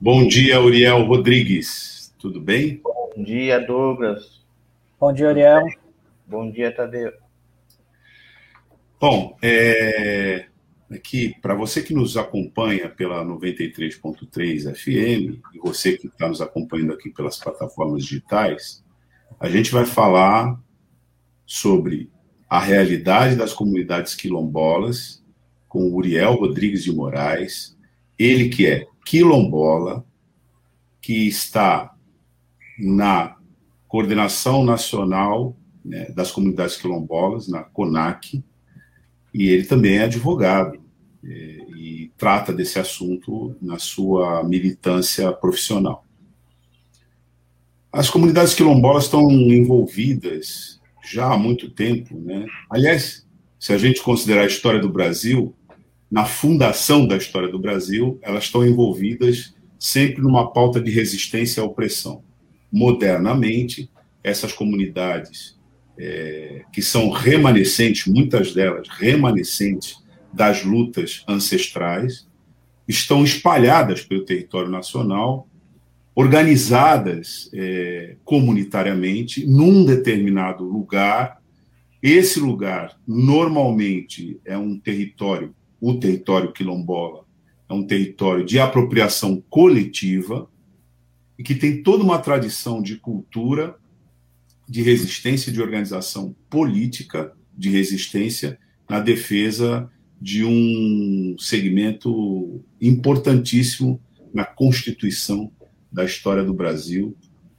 Bom dia, Uriel Rodrigues. Tudo bem? Bom dia, Douglas. Bom dia, Uriel. Bom dia, Tadeu. Bom, é, aqui para você que nos acompanha pela 93.3 FM e você que está nos acompanhando aqui pelas plataformas digitais, a gente vai falar sobre a realidade das comunidades quilombolas com Uriel Rodrigues de Moraes, ele que é quilombola, que está na Coordenação Nacional né, das Comunidades Quilombolas, na CONAC, e ele também é advogado é, e trata desse assunto na sua militância profissional. As comunidades quilombolas estão envolvidas já há muito tempo, né? Aliás, se a gente considerar a história do Brasil, na fundação da história do Brasil, elas estão envolvidas sempre numa pauta de resistência à opressão. Modernamente, essas comunidades é, que são remanescentes, muitas delas remanescentes das lutas ancestrais, estão espalhadas pelo território nacional, organizadas é, comunitariamente num determinado lugar. Esse lugar, normalmente, é um território o território quilombola é um território de apropriação coletiva e que tem toda uma tradição de cultura, de resistência, de organização política, de resistência na defesa de um segmento importantíssimo na constituição da história do Brasil,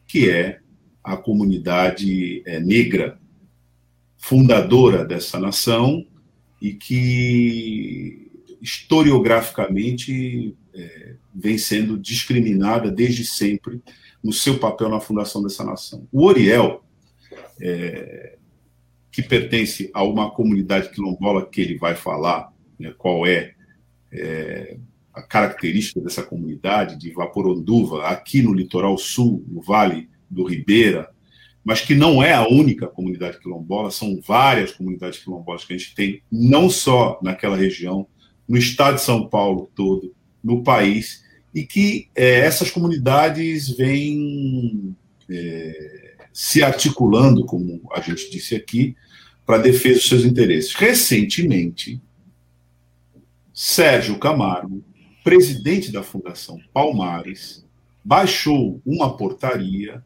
que é a comunidade é, negra, fundadora dessa nação e que historiograficamente é, vem sendo discriminada desde sempre no seu papel na fundação dessa nação. O Oriel, é, que pertence a uma comunidade quilombola que ele vai falar, né, qual é, é, a característica dessa comunidade de Vaporonduva, aqui no litoral sul, no Vale do Ribeira, mas que não é a única comunidade quilombola, são várias comunidades quilombolas que a gente tem, não só naquela região, no estado de São Paulo todo, no país, e que é, essas comunidades vêm é, se articulando, como a gente disse aqui, para defesa dos seus interesses. Recentemente, Sérgio Camargo, presidente da Fundação Palmares, baixou uma portaria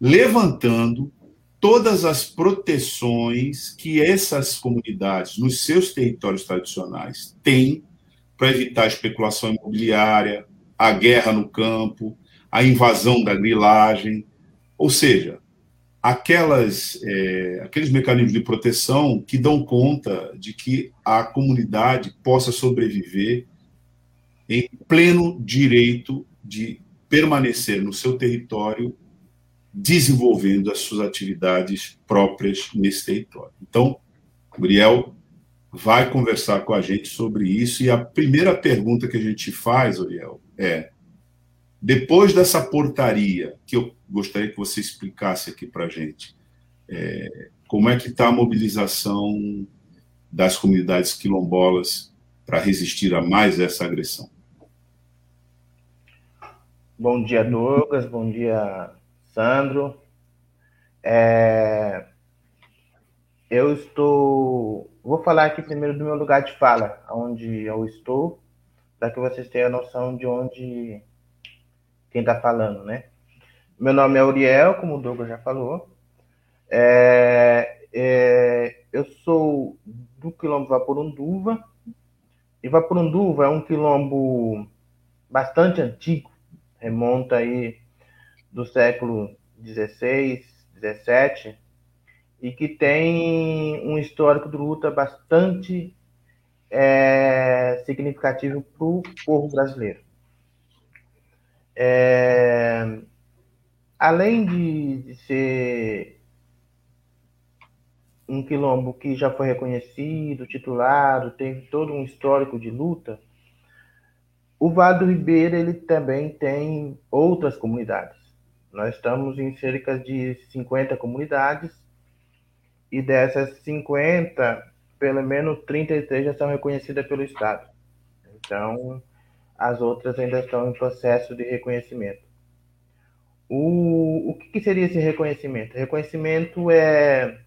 levantando todas as proteções que essas comunidades, nos seus territórios tradicionais, têm para evitar a especulação imobiliária, a guerra no campo, a invasão da grilagem, ou seja, aquelas, é, aqueles mecanismos de proteção que dão conta de que a comunidade possa sobreviver em pleno direito de permanecer no seu território desenvolvendo as suas atividades próprias nesse território. Então, Uriel vai conversar com a gente sobre isso e a primeira pergunta que a gente faz, Uriel, é depois dessa portaria que eu gostaria que você explicasse aqui para a gente, é, como é que está a mobilização das comunidades quilombolas para resistir a mais essa agressão? Bom dia, Douglas. Bom dia, Sandro. É, eu estou. Vou falar aqui primeiro do meu lugar de fala, onde eu estou, para que vocês tenham a noção de onde quem está falando, né? Meu nome é Uriel, como o Douglas já falou. É, é, eu sou do quilombo Vaporunduva. E Vaporunduva é um quilombo bastante antigo, remonta aí do século XVI, XVII, e que tem um histórico de luta bastante é, significativo para o povo brasileiro. É, além de, ser um quilombo que já foi reconhecido, titulado, teve todo um histórico de luta, o Vale do ele também tem outras comunidades. Nós estamos em cerca de 50 comunidades e dessas 50, pelo menos 33 já são reconhecidas pelo Estado. Então, as outras ainda estão em processo de reconhecimento. O, o que, que seria esse reconhecimento? Reconhecimento é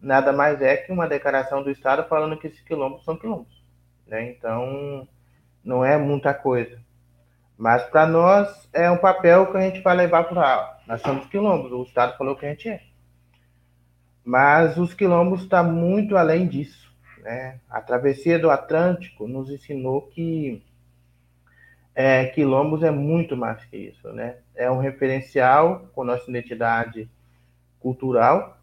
nada mais é que uma declaração do Estado falando que esses quilombos são quilombos. Né? Então, não é muita coisa. Mas para nós é um papel que a gente vai levar para. Nós somos quilombos, o Estado falou que a gente é. Mas os quilombos estão tá muito além disso. Né? A travessia do Atlântico nos ensinou que é, quilombos é muito mais que isso. Né? É um referencial com nossa identidade cultural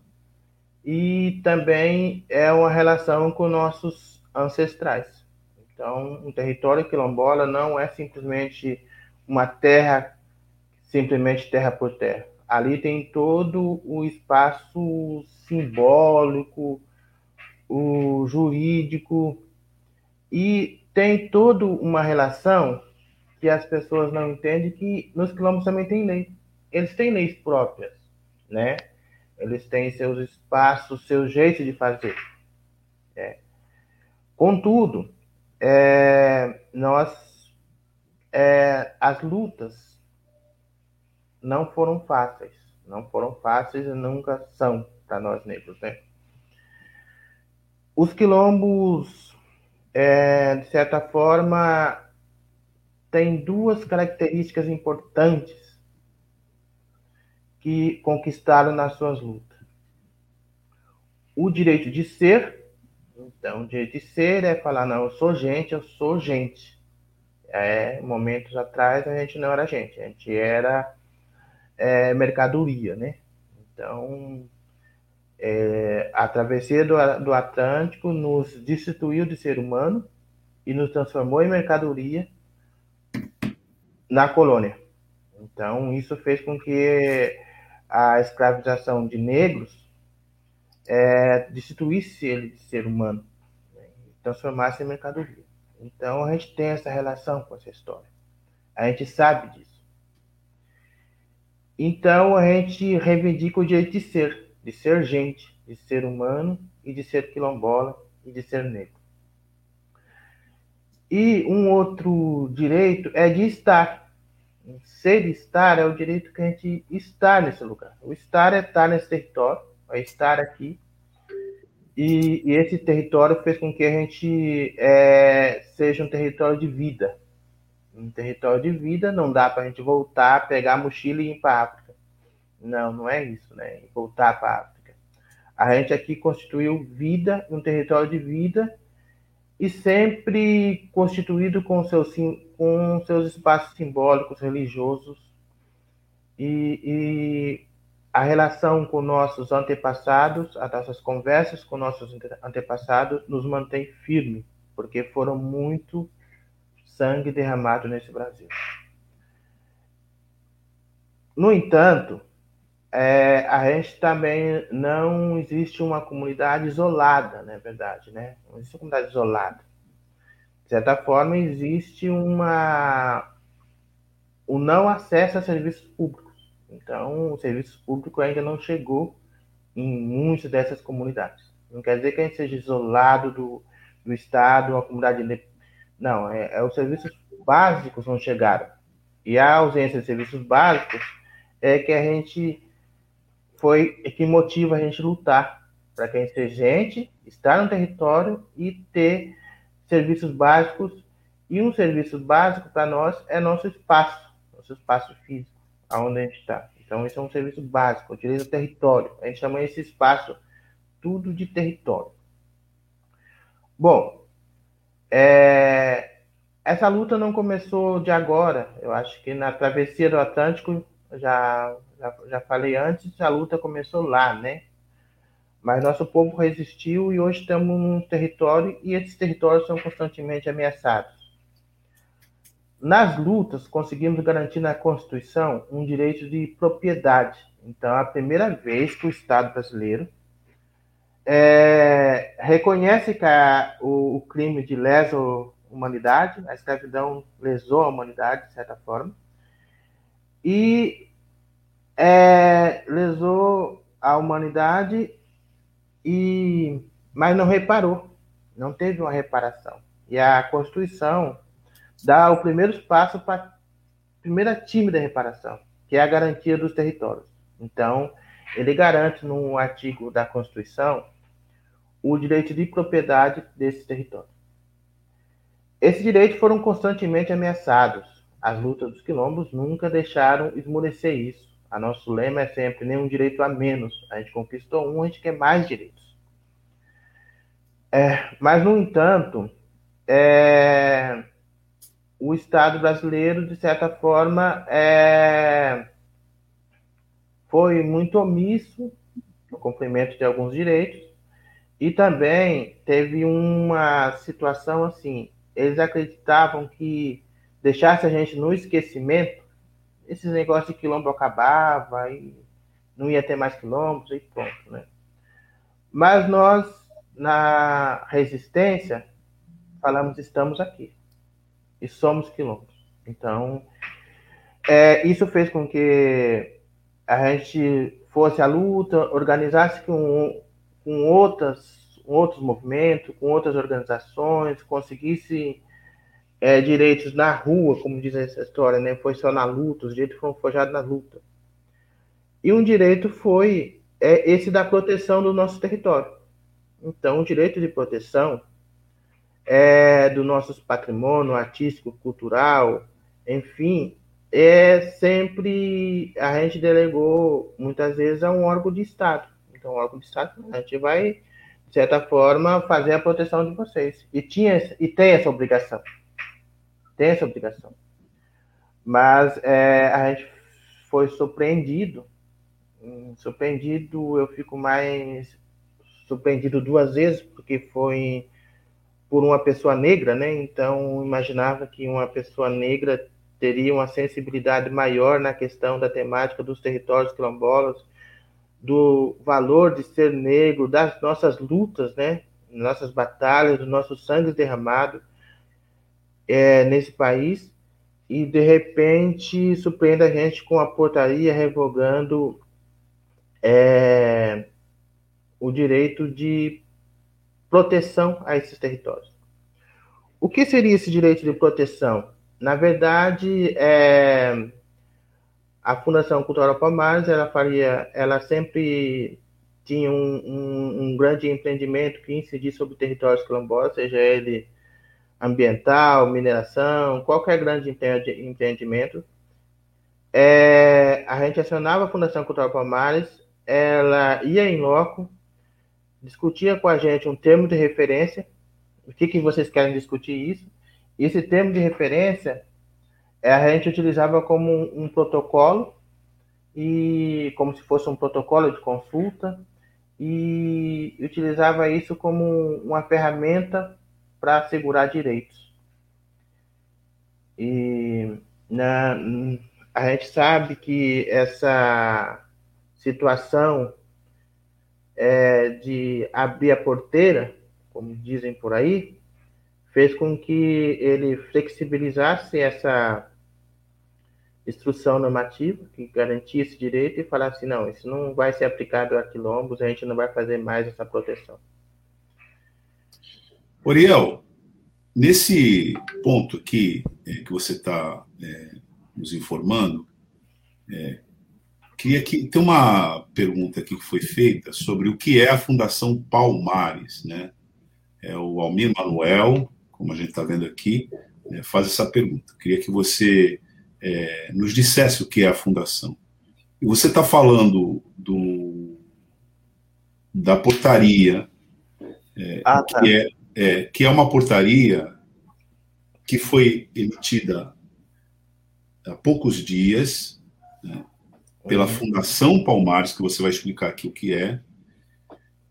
e também é uma relação com nossos ancestrais. Então, um território quilombola não é simplesmente uma terra, simplesmente terra por terra. Ali tem todo o espaço simbólico, o jurídico, e tem toda uma relação que as pessoas não entendem que nos quilombos também tem lei. Eles têm leis próprias, né? Eles têm seus espaços, seu jeito de fazer. É. Contudo, é, nós, é, as lutas não foram fáceis. Não foram fáceis e nunca são para nós negros, né? Os quilombos, é, de certa forma, têm duas características importantes que conquistaram nas suas lutas. O direito de ser, então, o direito de ser é falar, não, eu sou gente, eu sou gente. É, momentos atrás a gente não era gente, a gente era é, mercadoria, né? Então, é, a travessia do, do Atlântico nos destituiu de ser humano e nos transformou em mercadoria na colônia. Então, isso fez com que a escravização de negros é, destituísse ele de ser humano, né, transformasse em mercadoria. Então a gente tem essa relação com essa história. A gente sabe disso. Então a gente reivindica o direito de ser, de ser gente, de ser humano e de ser quilombola e de ser negro. E um outro direito é de estar ser estar é o direito que a gente está nesse lugar. O estar é estar nesse território, é estar aqui. E, e esse território fez com que a gente é, seja um território de vida. Um território de vida não dá para a gente voltar, pegar a mochila e ir para a África. Não, não é isso, né? Voltar para a África. A gente aqui constituiu vida, um território de vida e sempre constituído com seus, com seus espaços simbólicos, religiosos, e, e a relação com nossos antepassados, as nossas conversas com nossos antepassados nos mantém firme, porque foram muito sangue derramado nesse Brasil. No entanto, é, a gente também não existe uma comunidade isolada, na é verdade, né? Não existe uma comunidade isolada. De certa forma, existe uma o não acesso a serviços públicos. Então, o serviço público ainda não chegou em muitas dessas comunidades. Não quer dizer que a gente seja isolado do, do Estado, uma comunidade. Não, é, é os serviços básicos não chegaram. E a ausência de serviços básicos é que a gente foi que motiva a gente lutar para que a gente seja gente, estar no território e ter serviços básicos. E um serviço básico para nós é nosso espaço, nosso espaço físico, aonde a gente está. Então, esse é um serviço básico, utiliza o território. A gente chama esse espaço tudo de território. Bom, é, essa luta não começou de agora. Eu acho que na travessia do Atlântico já já, já falei antes, a luta começou lá, né? Mas nosso povo resistiu e hoje estamos num território e esses territórios são constantemente ameaçados. Nas lutas, conseguimos garantir na Constituição um direito de propriedade. Então, é a primeira vez que o Estado brasileiro é, reconhece que a, o, o, crime de lesa humanidade, a escravidão lesou a humanidade, de certa forma, e é, lesou a humanidade, e, mas não reparou, não teve uma reparação. E a Constituição dá o primeiro passo para a primeira tímida reparação, que é a garantia dos territórios. Então, ele garante no artigo da Constituição o direito de propriedade desses territórios. Esses direitos foram constantemente ameaçados. As lutas dos quilombos nunca deixaram esmorecer isso. A nosso lema é sempre nenhum direito a menos. A gente conquistou um, a gente quer mais direitos. É, mas, no entanto, é, o Estado brasileiro, de certa forma, é, foi muito omisso no cumprimento de alguns direitos e também teve uma situação assim, eles acreditavam que deixasse a gente no esquecimento, esses negócios de quilombo acabava e não ia ter mais quilombos e pronto, né? Mas nós, na resistência, falamos estamos aqui e somos quilombos. Então, é, isso fez com que a gente fosse à luta, organizasse com, com, outras, com outros movimentos, com outras organizações, conseguisse é, direitos na rua, como diz essa história, né? Foi só na luta, os direitos foram forjados na luta. E um direito foi é, esse da proteção do nosso território. Então, o direito de proteção é, do nosso patrimônio artístico, cultural, enfim, é sempre a gente delegou muitas vezes a um órgão de Estado. Então, o órgão de Estado, a gente vai, de certa forma, fazer a proteção de vocês. E, tinha, e tem essa obrigação. Tem essa obrigação. Mas é, a gente foi surpreendido. Hum, surpreendido, eu fico mais surpreendido duas vezes, porque foi por uma pessoa negra, né? Então imaginava que uma pessoa negra teria uma sensibilidade maior na questão da temática dos territórios quilombolas, do valor de ser negro, das nossas lutas, né? Nossas batalhas, do nosso sangue derramado é, nesse país e de repente surpreende a gente com a portaria revogando é, o direito de proteção a esses territórios. O que seria esse direito de proteção? Na verdade, é, a Fundação Cultural Palmares, ela faria, ela sempre tinha um, um, um grande empreendimento que incidia sobre territórios quilombolas, seja ele ambiental, mineração, qualquer grande empreendimento. É, a gente acionava a Fundação Cultural Palmares, ela ia em loco, discutia com a gente um termo de referência, o que, que vocês querem discutir isso. Esse termo de referência é, a gente utilizava como um, um protocolo e como se fosse um protocolo de consulta e utilizava isso como uma ferramenta para assegurar direitos. E na, a gente sabe que essa situação é, de abrir a porteira, como dizem por aí, fez com que ele flexibilizasse essa instrução normativa que garantia esse direito e falasse não, isso não vai ser aplicado a quilombos, a gente não vai fazer mais essa proteção. Oriel, nesse ponto aqui é, que você está é, nos informando, é, Queria que tem uma pergunta aqui que foi feita sobre o que é a Fundação Palmares, né? É o Almir Manuel, como a gente está vendo aqui, né, faz essa pergunta. Queria que você é, nos dissesse o que é a fundação. E você está falando do, da portaria, é, ah, tá. que, é, é, que é uma portaria que foi emitida há poucos dias, né, pela. Fundação Palmares, que você vai explicar aqui o que é,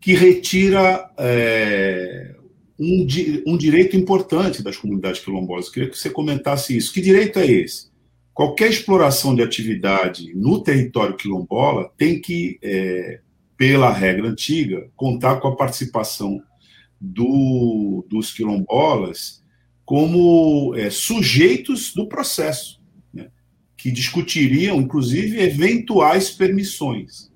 que retira é, um, um direito importante das comunidades quilombolas. Eu queria que você comentasse isso. Que direito é esse? Qualquer exploração de atividade no território quilombola tem que é, pela regra antiga, contar com a participação do, dos quilombolas como é, sujeitos do processo, né, que discutiriam, inclusive, eventuais permissões.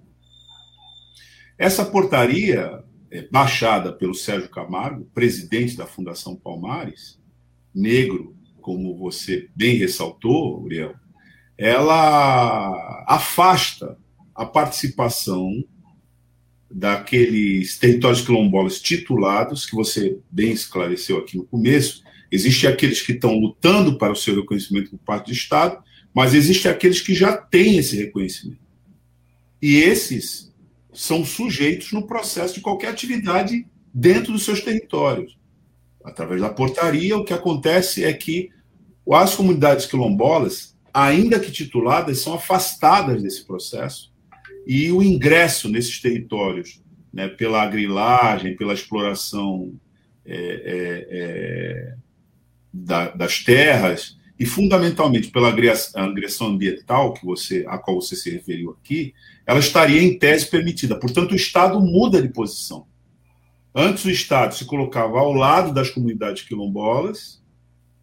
Essa portaria, é, baixada pelo Sérgio Camargo, presidente da Fundação Palmares, negro, como você bem ressaltou, Uriel, ela afasta a participação daqueles territórios quilombolas titulados, que você bem esclareceu aqui no começo. Existem aqueles que estão lutando para o seu reconhecimento por parte do Estado, mas existem aqueles que já têm esse reconhecimento. E esses são sujeitos no processo de qualquer atividade dentro dos seus territórios. Através da portaria, o que acontece é que as comunidades quilombolas, ainda que tituladas, são afastadas desse processo e o ingresso nesses territórios, né, pela grilagem, pela exploração é, é, é, da, das terras e fundamentalmente pela agressão ambiental que você, a qual você se referiu aqui, ela estaria em tese permitida. Portanto, o Estado muda de posição. Antes o Estado se colocava ao lado das comunidades quilombolas,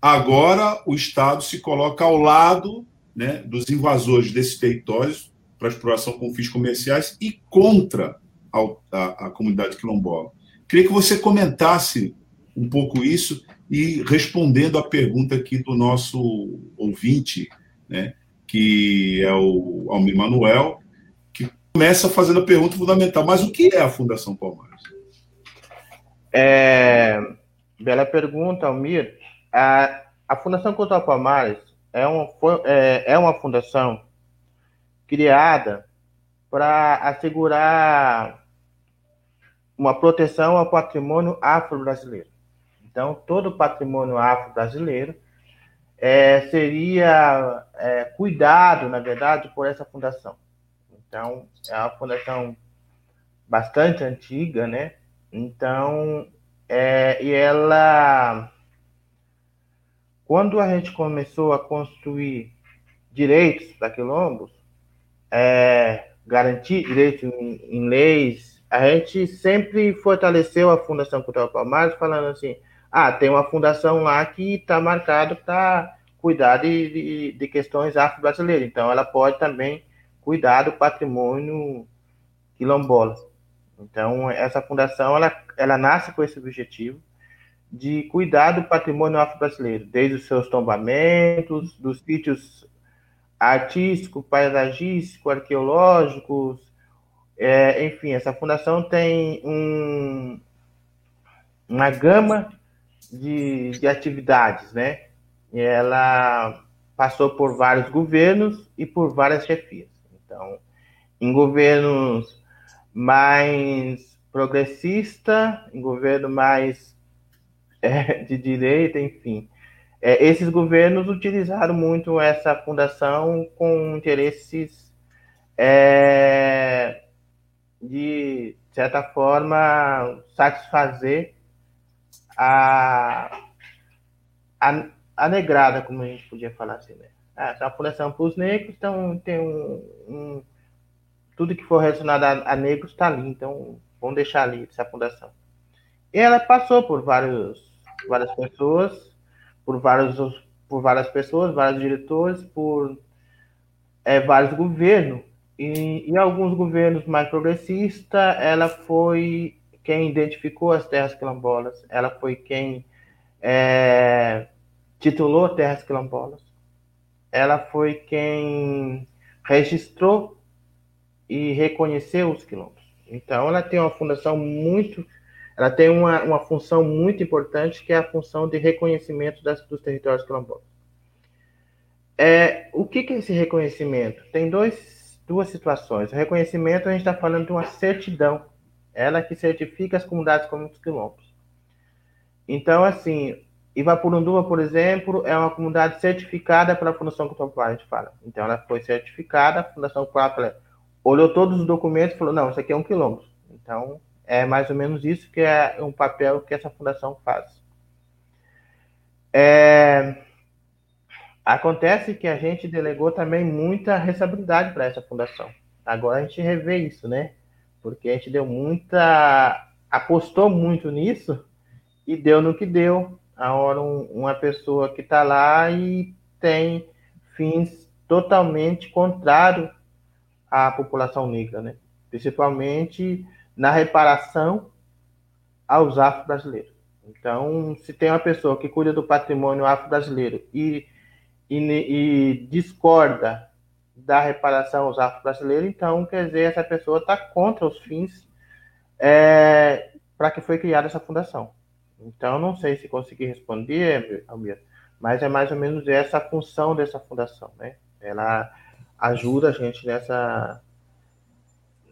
agora o Estado se coloca ao lado né, dos invasores desses territórios para exploração com fins comerciais e contra a, a, a comunidade quilombola. Queria que você comentasse um pouco isso e respondendo à pergunta aqui do nosso ouvinte, né, que é o Almir Manuel, que começa fazendo a pergunta fundamental: mas o que é a Fundação Palmares? É, bela pergunta, Almir. A, a Fundação Cultural Palmares é uma, é, é uma fundação criada para assegurar uma proteção ao patrimônio afro-brasileiro. Então, todo o patrimônio afro-brasileiro é, seria é, cuidado, na verdade, por essa fundação. Então, é uma fundação bastante antiga, né? Então, é, e ela, quando a gente começou a construir direitos para quilombos, é, garantir direitos em, em, leis, a gente sempre fortaleceu a Fundação Cultural Palmares, falando assim: ah, tem uma fundação lá que está marcado para cuidar de, de, de questões afro-brasileiras, então ela pode também cuidar do patrimônio quilombola. Então, essa fundação ela, ela nasce com esse objetivo de cuidar do patrimônio afro-brasileiro, desde os seus tombamentos, dos sítios artístico, paisagístico, arqueológicos, é, enfim, essa fundação tem um, uma gama de, de atividades, né? E ela passou por vários governos e por várias chefias. Então, em governos mais progressista, em governo mais é, de direita, enfim, é, esses governos utilizaram muito essa fundação com interesses é, de, certa forma, satisfazer a, a, a, negrada, como a gente podia falar assim. Né? Ah, essa é fundação para os negros, então tem um, um, tudo que for relacionado a, a negros está ali, então vamos deixar ali essa fundação. E ela passou por vários, várias pessoas, por, vários, por várias pessoas, vários diretores, por é, vários governos. E em alguns governos mais progressistas, ela foi quem identificou as terras quilombolas, ela foi quem é, titulou terras quilombolas, ela foi quem registrou e reconheceu os quilombos. Então, ela tem uma fundação muito ela tem uma, uma função muito importante, que é a função de reconhecimento das, dos territórios quilombolas. É, o que, que é esse reconhecimento? Tem dois, duas situações. O reconhecimento, a gente está falando de uma certidão, ela que certifica as comunidades como os quilombos. Então, assim, Ivapurunduva, por exemplo, é uma comunidade certificada pela Fundação Cultural, a gente fala. Então, ela foi certificada, a Fundação Cultural olhou todos os documentos e falou, não, isso aqui é um quilombo. Então, é mais ou menos isso que é um papel que essa fundação faz. É... Acontece que a gente delegou também muita responsabilidade para essa fundação. Agora a gente revê isso, né? porque a gente deu muita. apostou muito nisso e deu no que deu. A hora um, uma pessoa que está lá e tem fins totalmente contrários à população negra, né? principalmente na reparação aos afro-brasileiros. Então, se tem uma pessoa que cuida do patrimônio afro-brasileiro e, e, e, discorda da reparação aos afro-brasileiros, então, quer dizer, essa pessoa está contra os fins é, para que foi criada essa fundação. Então, não sei se consegui responder, Almir, mas é mais ou menos essa a função dessa fundação, né? Ela ajuda a gente nessa,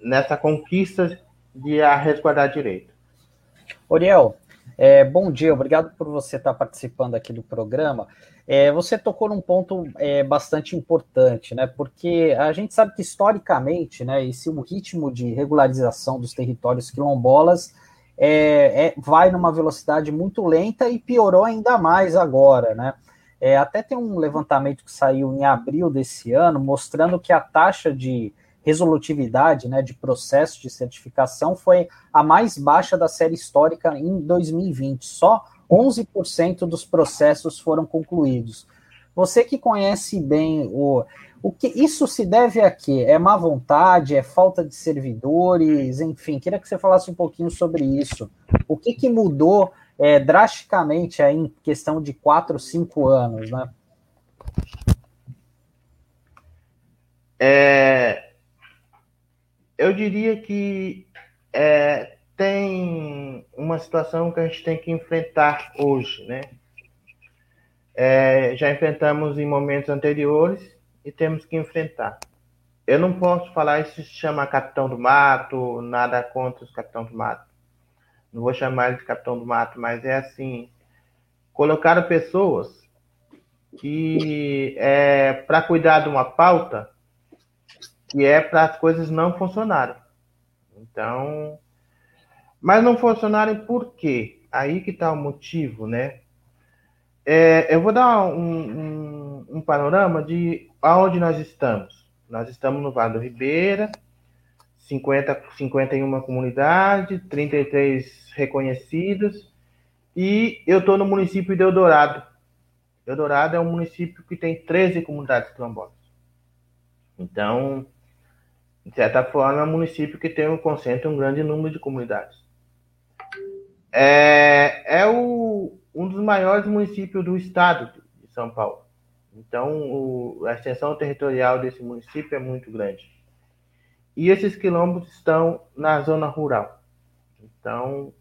nessa conquista de a resguardar direito. Oriel, é, bom dia, obrigado por você estar participando aqui do programa. É, você tocou num ponto é, bastante importante, né? Porque a gente sabe que historicamente, né, esse o ritmo de regularização dos territórios quilombolas é, é, vai numa velocidade muito lenta e piorou ainda mais agora, né? É, até tem um levantamento que saiu em abril desse ano mostrando que a taxa de resolutividade né, de processo de certificação foi a mais baixa da série histórica em 2020. Só 11% dos processos foram concluídos. Você que conhece bem o, o que isso se deve a quê? É má vontade, é falta de servidores, enfim, queria que você falasse um pouquinho sobre isso. O que, que mudou é, drasticamente aí em questão de quatro, cinco anos, né? É, eu diria que é, tem uma situação que a gente tem que enfrentar hoje, né? É, já enfrentamos em momentos anteriores e temos que enfrentar. Eu não posso falar isso se chama Capitão do Mato, nada contra os Capitão do Mato. Não vou chamar ele de Capitão do Mato, mas é assim: colocaram pessoas que é para cuidar de uma pauta que é para as coisas não funcionarem. Então, mas não funcionarem por quê? Aí que está o motivo, né? É, eu vou dar um, um, um, panorama de aonde nós estamos. Nós estamos no Vale do Ribeira, 50, 51 comunidades, 33 reconhecidos, e eu estou no município de Eldorado. Eldorado é um município que tem 13 comunidades quilombolas. Então, de certa forma, é um município que tem um concentra um grande número de comunidades. É, é o, um dos maiores municípios do estado de São Paulo. Então, o, a extensão territorial desse município é muito grande. E esses quilombos estão na zona rural. Então,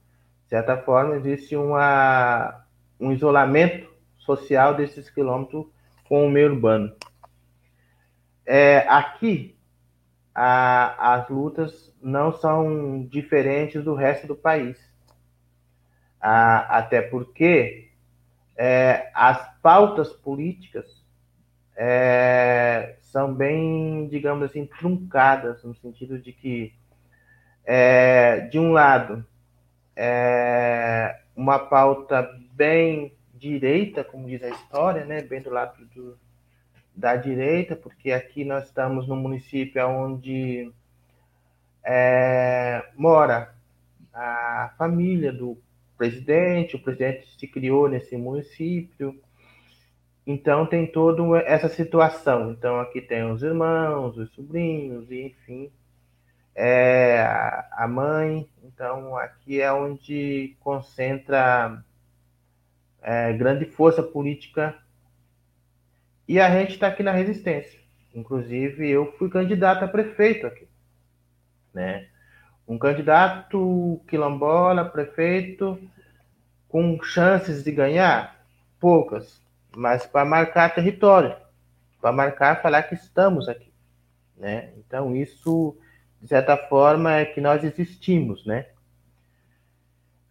de certa forma, existe uma, um isolamento social desses quilômetros com o meio urbano. É, aqui, a, as lutas não são diferentes do resto do país. até porque é, as pautas políticas é, são bem, digamos assim, truncadas, no sentido de que, é, de um lado, é uma pauta bem direita, como diz a história, né, bem do lado do, da direita, porque aqui nós estamos no município onde é, mora a família do presidente, o presidente se criou nesse município, então tem toda essa situação. Então aqui tem os irmãos, os sobrinhos, enfim, é, a mãe. Então aqui é onde concentra é, grande força política e a gente está aqui na resistência. Inclusive, eu fui candidato a prefeito aqui. Né? Um candidato quilombola, prefeito, com chances de ganhar? Poucas, mas para marcar território, para marcar, falar que estamos aqui. Né? Então, isso, de certa forma, é que nós existimos. Né?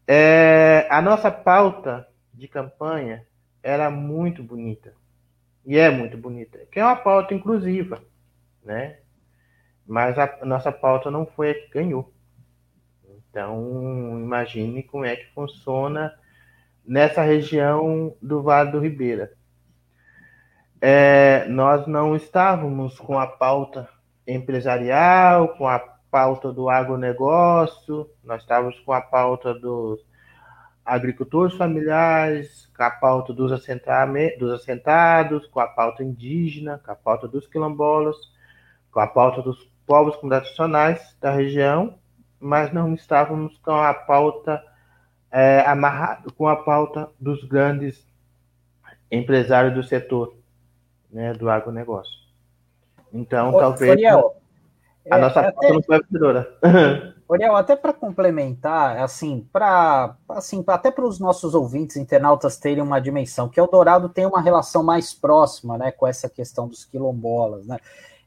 É, a nossa pauta de campanha era muito bonita e é muito bonita, que é uma pauta inclusiva, né? Mas a nossa pauta não foi a que ganhou. Então, imagine como é que funciona nessa região do Vale do Ribeira. É, nós não estávamos com a pauta empresarial, com a pauta do agronegócio, nós estávamos com a pauta dos agricultores familiares, com a pauta dos, dos assentados, com a pauta indígena, com a pauta dos quilombolas, com a pauta dos povos tradicionais da região, mas não estávamos com a pauta é, amarrado com a pauta dos grandes empresários do setor né, do agronegócio. Então, Ô, talvez Ariel, a é, nossa pauta até... não foi vencedora. Oriel, até para complementar, assim, para assim, até para os nossos ouvintes internautas terem uma dimensão, que Eldorado tem uma relação mais próxima, né, com essa questão dos quilombolas, né?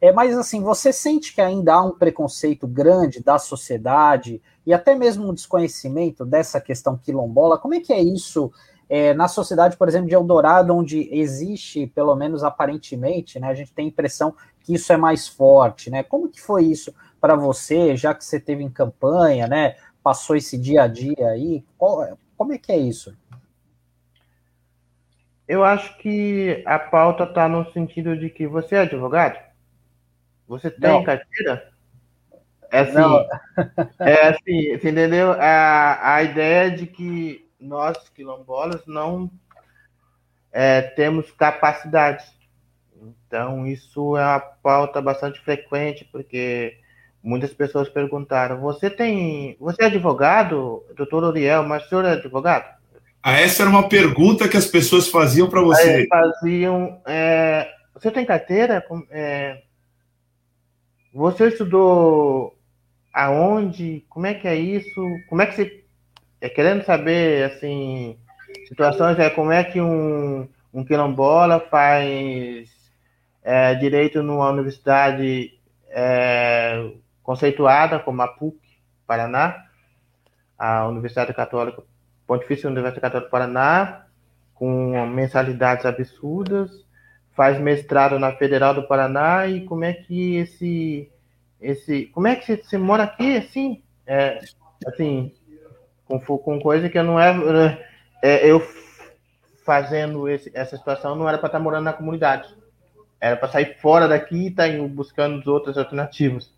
É, mas assim, você sente que ainda há um preconceito grande da sociedade e até mesmo um desconhecimento dessa questão quilombola? Como é que é isso é, na sociedade, por exemplo, de Eldorado, onde existe, pelo menos aparentemente, né, a gente tem a impressão que isso é mais forte, né? Como que foi isso para você, já que você teve em campanha, né? Passou esse dia a dia aí, qual, como é que é isso? Eu acho que a pauta está no sentido de que você é advogado? Você tem Não. carteira? É assim, é assim, entendeu? A, a ideia de que nós, quilombolas, não é, temos capacidade. Então, isso é uma pauta bastante frequente, porque muitas pessoas perguntaram: você tem. Você é advogado, doutor Uriel, mas o senhor é advogado? Ah, essa era uma pergunta que as pessoas faziam para você. Faziam. É, você tem carteira? É, você estudou aonde? Como é que é isso? Como é que você. É, querendo saber, assim, situações, é como é que um, um quilombola faz é, direito numa universidade é, conceituada como a PUC, Paraná, a Universidade Católica, Pontifícia Universidade Católica do Paraná, com mensalidades absurdas, faz mestrado na Federal do Paraná e como é que esse esse como é que você, você mora aqui assim? É, assim com, com coisa que não é, é eu fazendo esse, essa situação não era para estar tá morando na comunidade. Era para sair fora daqui e estar tá buscando outras alternativas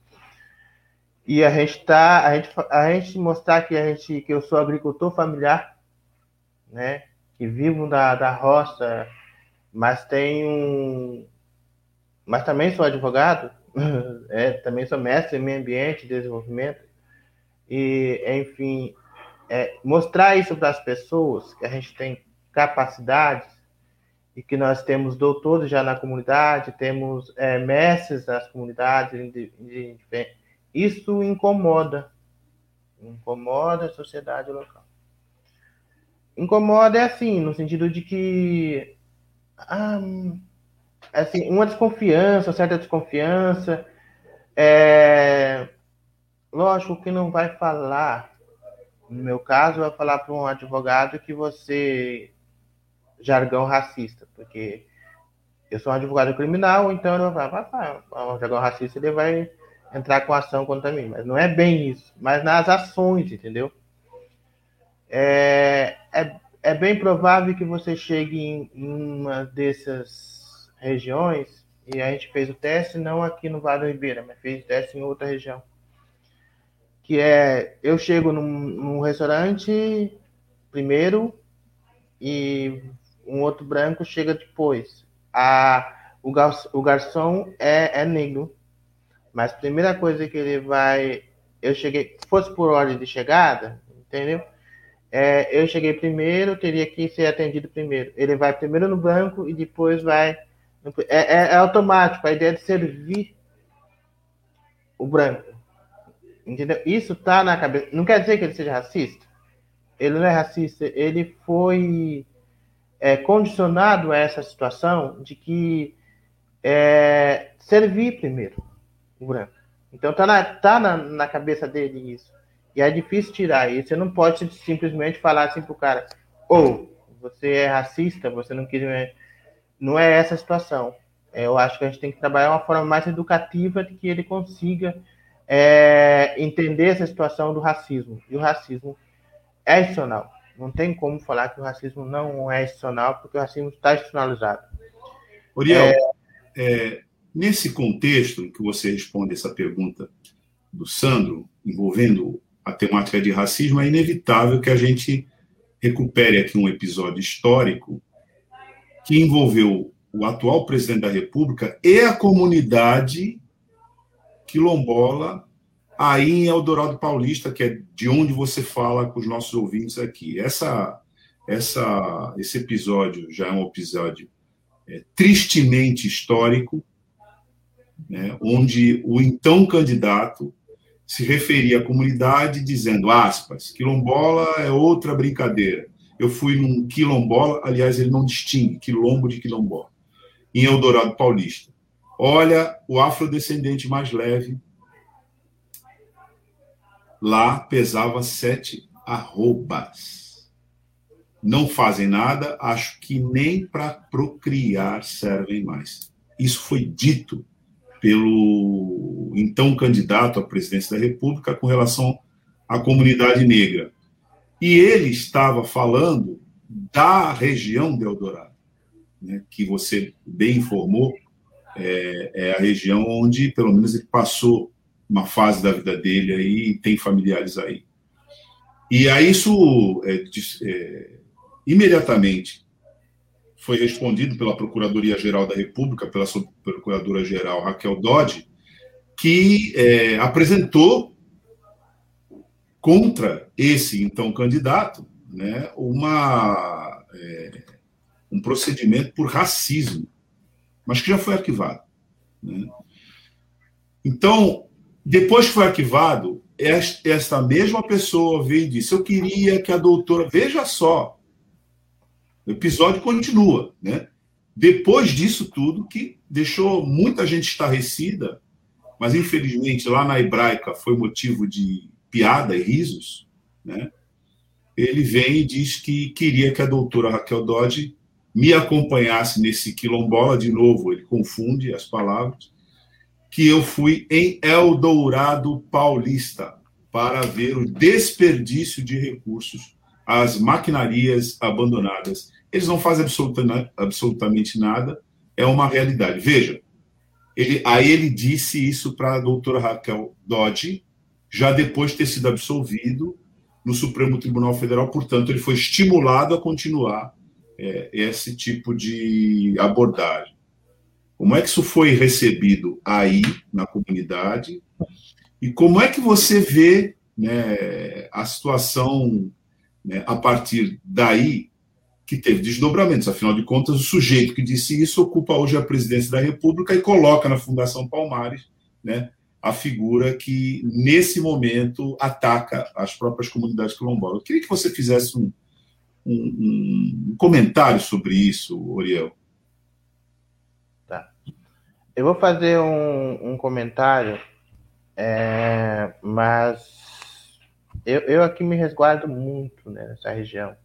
e a gente tá a gente a gente mostrar que a gente que eu sou agricultor familiar né que vivo da, da roça mas um. Mas também sou advogado, é, também sou mestre em meio ambiente desenvolvimento. E, enfim, é, mostrar isso para as pessoas, que a gente tem capacidades e que nós temos doutores já na comunidade, temos é, mestres nas comunidades, de, de, de, isso incomoda, incomoda a sociedade local. Incomoda é assim, no sentido de que ah, assim, uma desconfiança, certa desconfiança. É, lógico que não vai falar, no meu caso, vai falar para um advogado que você jargão racista, porque eu sou um advogado criminal, então ele vai falar, ah, um jargão racista, ele vai entrar com ação contra mim, mas não é bem isso, mas nas ações, entendeu? É, é, é bem provável que você chegue em, uma dessas regiões, e a gente fez o teste não aqui no Vale do Ribeira, mas fez o teste em outra região. Que é, eu chego num, num restaurante primeiro e um outro branco chega depois. A, o, gar, o garçom é, é negro, mas a primeira coisa que ele vai. Eu cheguei, fosse por ordem de chegada, entendeu? é, eu cheguei primeiro, teria que ser atendido primeiro. Ele vai primeiro no banco e depois vai. É, é, é automático, a ideia de servir o branco. Entendeu? Isso tá na cabeça. Não quer dizer que ele seja racista. Ele não é racista, ele foi é, condicionado a essa situação de que é, servir primeiro o branco. Então tá na, tá na, na cabeça dele isso. E é difícil tirar. E você não pode simplesmente falar assim pro cara, ou oh, você é racista, você não quis. Não é essa a situação. É, eu acho que a gente tem que trabalhar uma forma mais educativa de que ele consiga é, entender essa situação do racismo. E o racismo é institucional. Não tem como falar que o racismo não é institucional, porque o racismo está institucionalizado. Uriel, é... É, nesse contexto em que você responde essa pergunta do Sandro, envolvendo a temática de racismo, é inevitável que a gente recupere aqui um episódio histórico que envolveu o atual presidente da República e a comunidade quilombola aí em Eldorado Paulista, que é de onde você fala com os nossos ouvintes aqui. Essa, essa, esse episódio já é um episódio é, tristemente histórico, né, onde o então candidato se referia à comunidade dizendo, aspas, quilombola é outra brincadeira. Eu fui num quilombola, aliás, ele não distingue quilombo de quilombola, em Eldorado Paulista. Olha, o afrodescendente mais leve lá pesava sete arrobas. Não fazem nada, acho que nem para procriar servem mais. Isso foi dito pelo então candidato à presidência da República com relação à comunidade negra. E ele estava falando da região de Eldorado, né, que você bem informou, é, é, a região onde, pelo menos, ele passou uma fase da vida dele aí e tem familiares aí. E aí isso é, é, imediatamente foi respondido pela Procuradoria-Geral da República, pela Procuradora-Geral Raquel Dodge, que é, apresentou contra esse então candidato né, uma, é, um procedimento por racismo, mas que já foi arquivado. Né? Então, depois que foi arquivado, esta mesma pessoa veio e disse: Eu queria que a doutora. Veja só, o episódio continua, né? Depois disso tudo, que deixou muita gente estarrecida, mas infelizmente lá na hebraica foi motivo de piada e risos, né? Ele vem e diz que queria que a doutora Raquel Dodge me acompanhasse nesse quilombola, de novo, ele confunde as palavras, que eu fui em Eldorado Paulista para ver o desperdício de recursos, as maquinarias abandonadas eles não fazem absoluta, absolutamente nada, é uma realidade. Veja, ele, aí ele disse isso para a doutora Raquel Dodge, já depois de ter sido absolvido no Supremo Tribunal Federal, portanto, ele foi estimulado a continuar é, esse tipo de abordagem. Como é que isso foi recebido aí na comunidade? E como é que você vê né, a situação né, a partir daí que teve desdobramentos. Afinal de contas, o sujeito que disse isso ocupa hoje a presidência da República e coloca na Fundação Palmares né, a figura que, nesse momento, ataca as próprias comunidades quilombolas. Eu queria que você fizesse um, um, um comentário sobre isso, Oriel. Tá. Eu vou fazer um, um comentário, é, mas eu, eu aqui me resguardo muito né, nessa região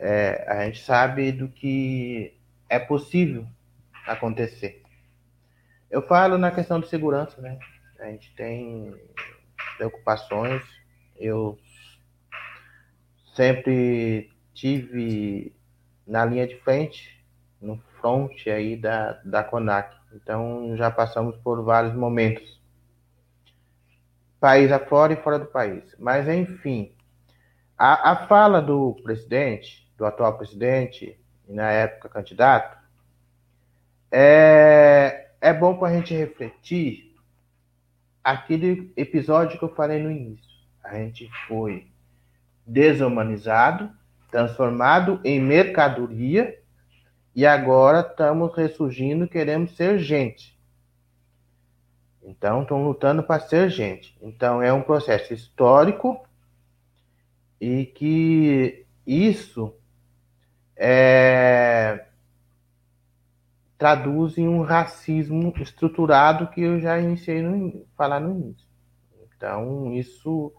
é, a gente sabe do que é possível acontecer. Eu falo na questão de segurança, né? A gente tem preocupações. Eu sempre tive na linha de frente, no front aí da, da CONAC. Então já passamos por vários momentos. País afora e fora do país. Mas enfim, a, a fala do presidente do atual presidente e na época candidato, é, é bom para a gente refletir aquele episódio que eu falei no início. A gente foi desumanizado, transformado em mercadoria e agora estamos ressurgindo, queremos ser gente. Então, estão lutando para ser gente. Então, é um processo histórico e que isso é, traduz em um racismo estruturado que eu já iniciei no falar no início. Então, isso,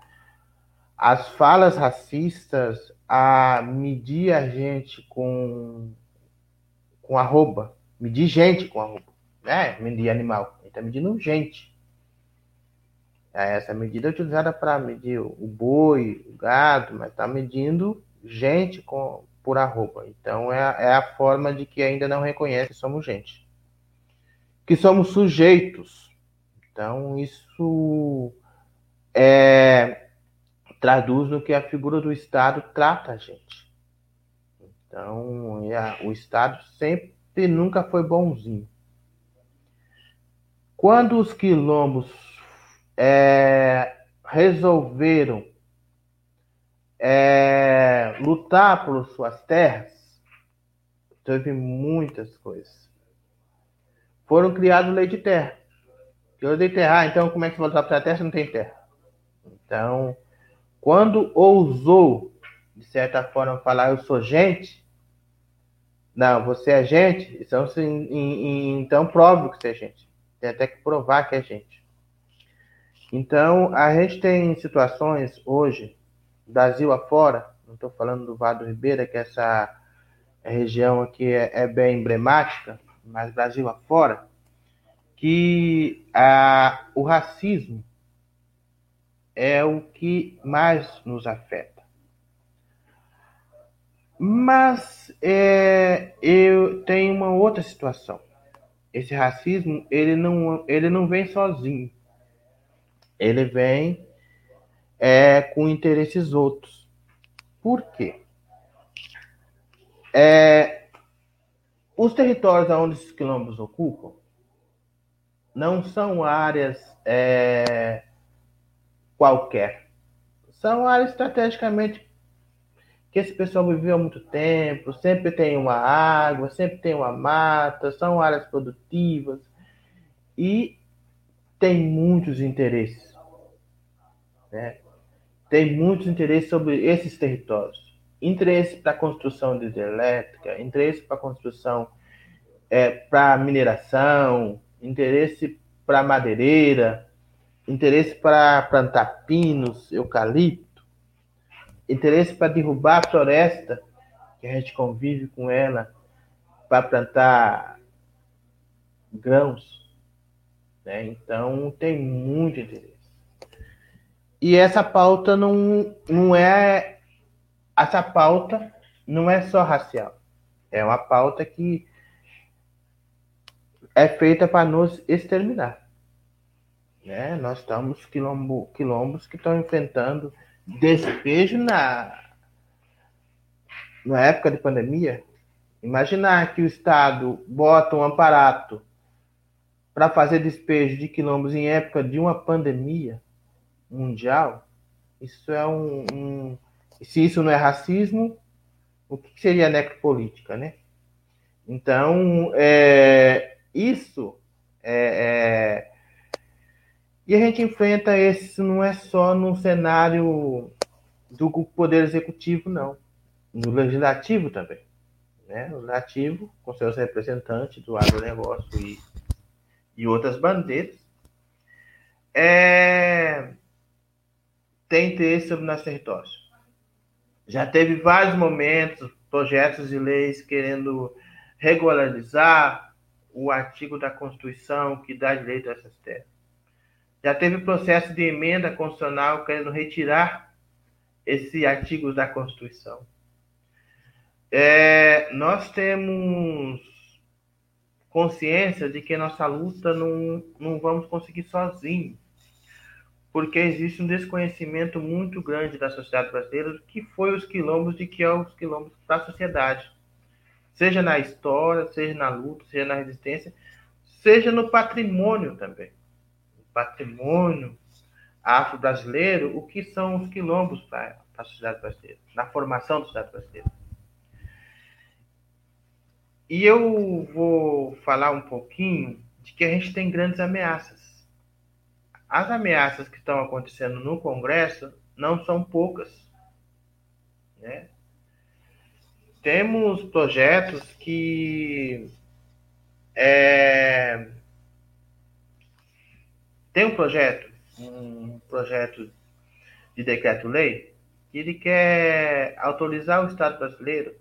as falas racistas, a medir a gente com, com arroba, medir gente com arroba, né? Medir animal, está medindo gente. É, essa medida é utilizada para medir o boi, o gado, mas está medindo gente com, por arroba. Então é, é a forma de que ainda não reconhece que somos gente. Que somos sujeitos. Então, isso é, traduz no que a figura do Estado trata a gente. Então, o Estado sempre nunca foi bonzinho. Quando os quilombos é, resolveram é, lutar por suas terras, teve muitas coisas. Foram criadas lei de terra. Eu dei terra, ah, então como é que você voltar para a terra se não tem terra? Então, quando ousou, de certa forma, falar eu sou gente, não, você é gente, então, então prove que você é gente. Tem até que provar que é gente. Então, a gente tem situações hoje, Brasil afora, não estou falando do Vado Ribeira, que essa região aqui é, é bem emblemática, mas Brasil afora, que a, o racismo é o que mais nos afeta. Mas é, eu tenho uma outra situação. Esse racismo ele não, ele não vem sozinho. Ele vem é, com interesses outros. Por quê? É, os territórios onde os quilombos ocupam não são áreas é, qualquer. São áreas estrategicamente que esse pessoal viveu há muito tempo, sempre tem uma água, sempre tem uma mata, são áreas produtivas e tem muitos interesses. Né? Tem muitos interesses sobre esses territórios. Interesse para a construção de hidrelétrica, interesse para a construção é, para mineração, interesse para madeireira, interesse para plantar pinos, eucalipto, interesse para derrubar a floresta, que a gente convive com ela, para plantar grãos. Né? Então, tem muito interesse. E essa pauta não, não é. Essa pauta não é só racial. É uma pauta que é feita para nos exterminar. Né? Nós estamos quilombo, quilombos que estão enfrentando despejo na, na época de pandemia. Imaginar que o Estado bota um aparato para fazer despejo de quilombos em época de uma pandemia mundial, isso é um, um se isso não é racismo, o que seria necropolítica, né? Então, é, isso é, é, e a gente enfrenta isso não é só no cenário do poder executivo, não. No legislativo também. Né? Legislativo, com seus representantes do agronegócio e, e outras bandeiras, é, tem interesse sobre nossos territórios. Já teve vários momentos, projetos de leis querendo regularizar o artigo da Constituição que dá direito a essas terras. Já teve processo de emenda constitucional querendo retirar esse artigo da Constituição. É, nós temos consciência de que nossa luta não, não vamos conseguir sozinhos, porque existe um desconhecimento muito grande da sociedade brasileira do que foi os quilombos e que é os quilombos para a sociedade seja na história, seja na luta, seja na resistência, seja no patrimônio também. Patrimônio afro-brasileiro, o que são os quilombos para a sociedade brasileira, na formação da sociedade brasileira. E eu vou falar um pouquinho de que a gente tem grandes ameaças. As ameaças que estão acontecendo no Congresso não são poucas. Né? temos projetos que é, tem um projeto, um projeto de decreto-lei, que ele quer autorizar o Estado brasileiro,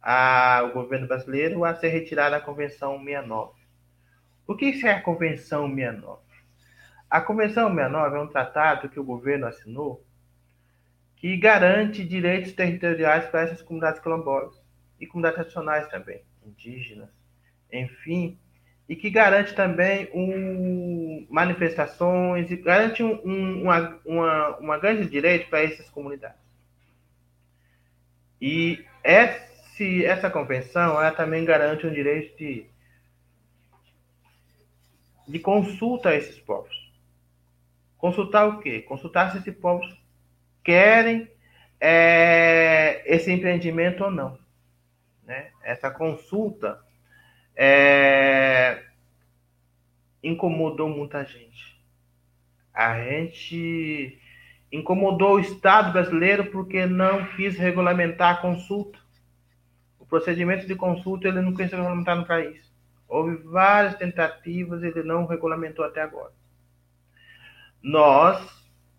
a, o governo brasileiro, a ser retirado da Convenção 69. O que é a Convenção 69? A Convenção 69 é um tratado que o governo assinou que garante direitos territoriais para essas comunidades quilombolas e comunidades tradicionais também, indígenas. Enfim, e que garante também um, manifestações e garante um, um, uma, uma, uma grande direito para essas comunidades. E esse, essa convenção ela também garante um direito de, de consulta a esses povos. Consultar o quê? Consultar se esses povos querem é, esse empreendimento ou não. Né? Essa consulta é, incomodou muita gente. A gente incomodou o Estado brasileiro porque não quis regulamentar a consulta. O procedimento de consulta ele não quis regulamentar no país. Houve várias tentativas, ele não regulamentou até agora. Nós,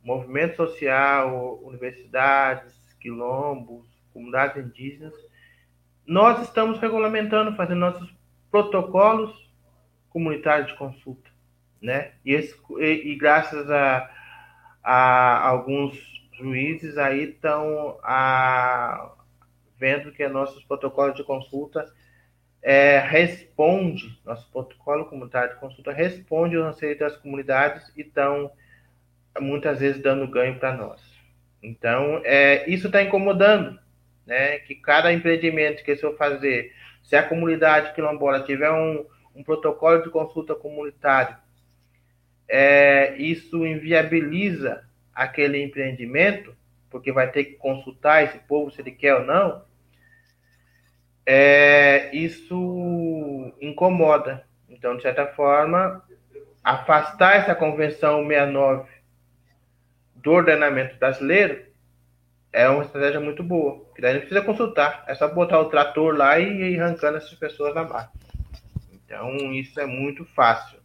movimento social, universidades, quilombos, comunidades indígenas, nós estamos regulamentando, fazendo nossos protocolos comunitários de consulta, né? E, esse, e, e graças a, a, alguns juízes aí estão vendo que nossos protocolos de consulta é, responde, nosso protocolo comunitário de consulta responde aos anseios das comunidades e estão muitas vezes dando ganho para nós. Então, é, isso está incomodando, né? Que cada empreendimento que eu fazer se a comunidade quilombola tiver um, um protocolo de consulta comunitário, é, isso inviabiliza aquele empreendimento, porque vai ter que consultar esse povo se ele quer ou não, é, isso incomoda. Então, de certa forma, afastar essa Convenção 69 do ordenamento brasileiro é uma estratégia muito boa. Que daí não precisa consultar, é só botar o trator lá e ir arrancando essas pessoas na barra. Então, isso é muito fácil.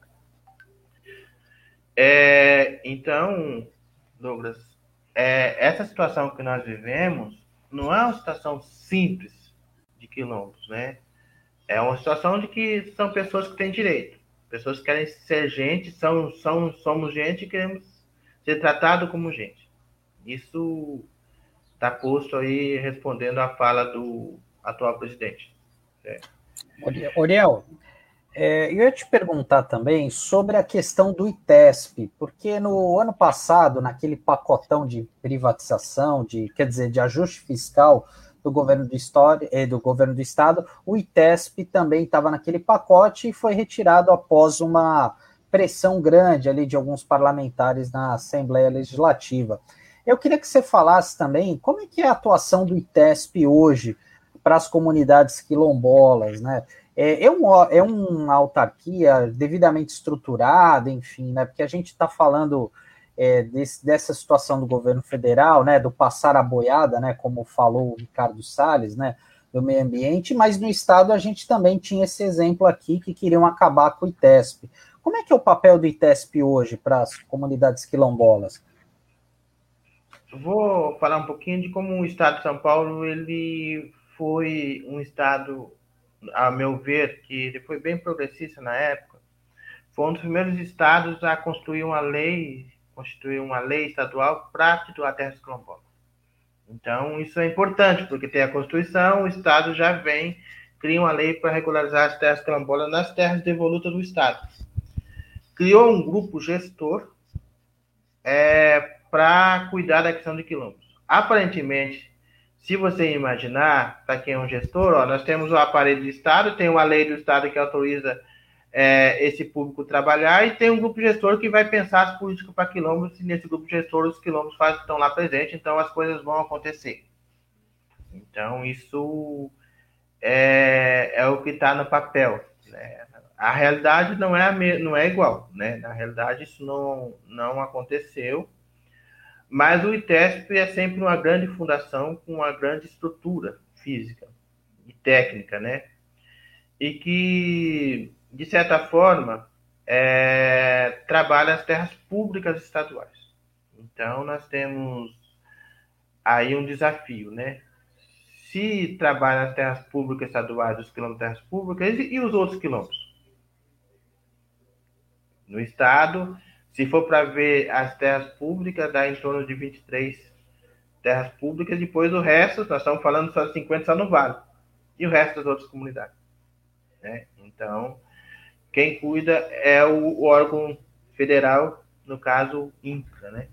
É, então, Douglas, é, essa situação que nós vivemos não é uma situação simples de quilombos, né? É uma situação de que são pessoas que têm direito, pessoas que querem ser gente, são, são, somos gente e queremos ser tratado como gente. Isso está posto aí respondendo à fala do atual presidente. É. Oriel, eu ia te perguntar também sobre a questão do ITESP, porque no ano passado, naquele pacotão de privatização, de quer dizer, de ajuste fiscal do governo do, história, eh, do governo do estado, o ITESP também estava naquele pacote e foi retirado após uma pressão grande ali de alguns parlamentares na Assembleia Legislativa. Eu queria que você falasse também como é que é a atuação do ITESP hoje para as comunidades quilombolas, né? É, é, um, é uma autarquia devidamente estruturada, enfim, né? Porque a gente está falando é, desse, dessa situação do governo federal, né? Do passar a boiada, né? Como falou o Ricardo Salles, né? Do meio ambiente, mas no estado a gente também tinha esse exemplo aqui que queriam acabar com o ITESP. Como é que é o papel do ITESP hoje para as comunidades quilombolas? Vou falar um pouquinho de como o Estado de São Paulo ele foi um Estado, a meu ver, que ele foi bem progressista na época. Foi um dos primeiros estados a construir uma lei, constituir uma lei estadual para titular terras quilombolas. Então, isso é importante, porque tem a Constituição, o Estado já vem, cria uma lei para regularizar as terras quilombolas nas terras devolutas do Estado. Criou um grupo gestor é, para cuidar da questão de quilombos. Aparentemente, se você imaginar, quem é um gestor, ó, nós temos o aparelho do Estado, tem uma lei do Estado que autoriza é, esse público trabalhar e tem um grupo gestor que vai pensar as políticas para quilombos e nesse grupo gestor os quilombos estão lá presentes, então as coisas vão acontecer. Então, isso é, é o que está no papel. Né? A realidade não é, a, não é igual. Né? Na realidade, isso não, não aconteceu. Mas o ITESP é sempre uma grande fundação com uma grande estrutura física e técnica, né? E que, de certa forma, é, trabalha as terras públicas estaduais. Então, nós temos aí um desafio, né? Se trabalha as terras públicas estaduais, os quilômetros de terras públicas e, e os outros quilômetros? No Estado, se for para ver as terras públicas, dá em torno de 23 terras públicas. Depois o resto, nós estamos falando só de 50 só no Vale. E o resto das outras comunidades. Né? Então, quem cuida é o órgão federal, no caso, INCRA, né?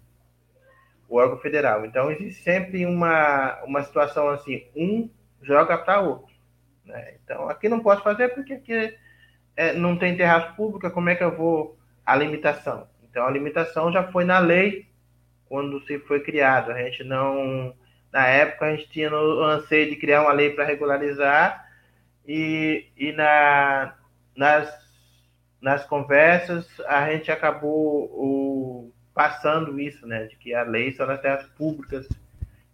O órgão federal. Então, existe sempre uma, uma situação assim, um joga para outro. Né? Então, aqui não posso fazer porque aqui é, não tem terraço pública, como é que eu vou a limitação? Então, a limitação já foi na lei quando se foi criado. A gente não, na época, a gente tinha o anseio de criar uma lei para regularizar e, e na, nas, nas conversas a gente acabou o, passando isso, né, de que a lei são nas terras públicas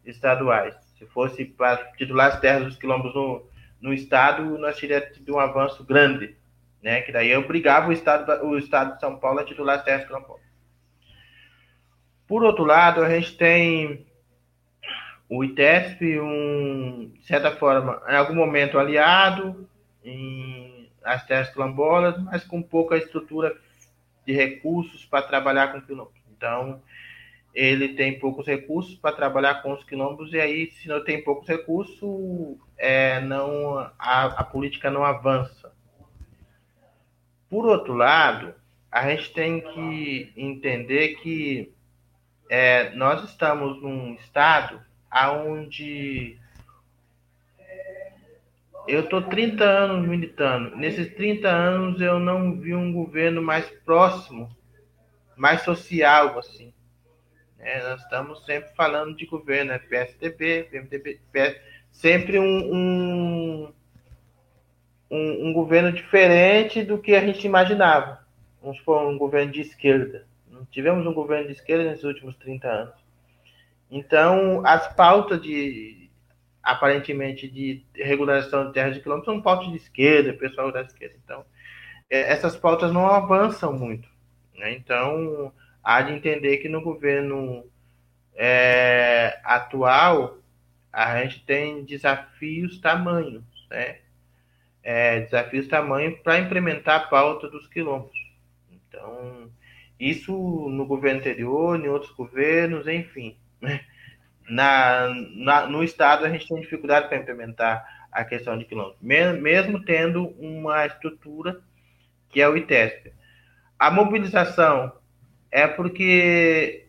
estaduais. Se fosse para titular as terras dos quilombos no, no estado, nós teríamos tido um avanço grande, né, que daí obrigava o estado, o estado de São Paulo a titular as terras quilombolas. Por outro lado, a gente tem o ITESP, um, de certa forma, em algum momento aliado em as terras quilombolas, mas com pouca estrutura de recursos para trabalhar com quilombos. Então, ele tem poucos recursos para trabalhar com os quilombos, e aí, se não tem poucos recursos, é, não, a, a política não avança. Por outro lado, a gente tem que entender que é, nós estamos num estado aonde eu estou 30 anos militando. Nesses 30 anos eu não vi um governo mais próximo, mais social, assim. É, nós estamos sempre falando de governo, é PSDB, PMDB, PS, sempre um, um, um, um, governo diferente do que a gente imaginava. Vamos supor, um governo de esquerda. Não tivemos um governo de esquerda nesses últimos 30 anos. Então, as pautas de aparentemente de regularização de terras de quilômetros são pautas de esquerda, pessoal da esquerda. Então, é, essas pautas não avançam muito. Né? Então, há de entender que no governo é, atual a gente tem desafios tamanhos, né? É, desafios tamanhos para implementar a pauta dos quilômetros. Então, isso no governo anterior, em outros governos, enfim. Né? Na, na, no Estado, a gente tem dificuldade para implementar a questão de quilômetros, mesmo tendo uma estrutura que é o ITESP. A mobilização é porque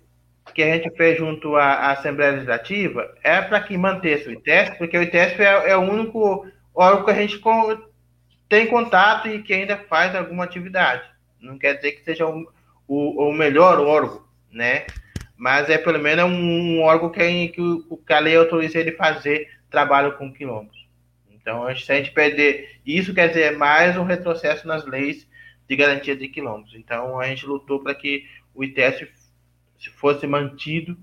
que a gente fez junto à, Assembleia Legislativa é para que mantesse o ITESP, porque o ITESP é, é, o único órgão que a gente tem contato e que ainda faz alguma atividade. Não quer dizer que seja o, o, o melhor órgão, né? Mas é pelo menos um, órgão que, que, que a lei autoriza ele fazer trabalho com quilombos. Então, se a gente perder isso, quer dizer mais um retrocesso nas leis de garantia de quilombos. Então, a gente lutou para que o ITS fosse mantido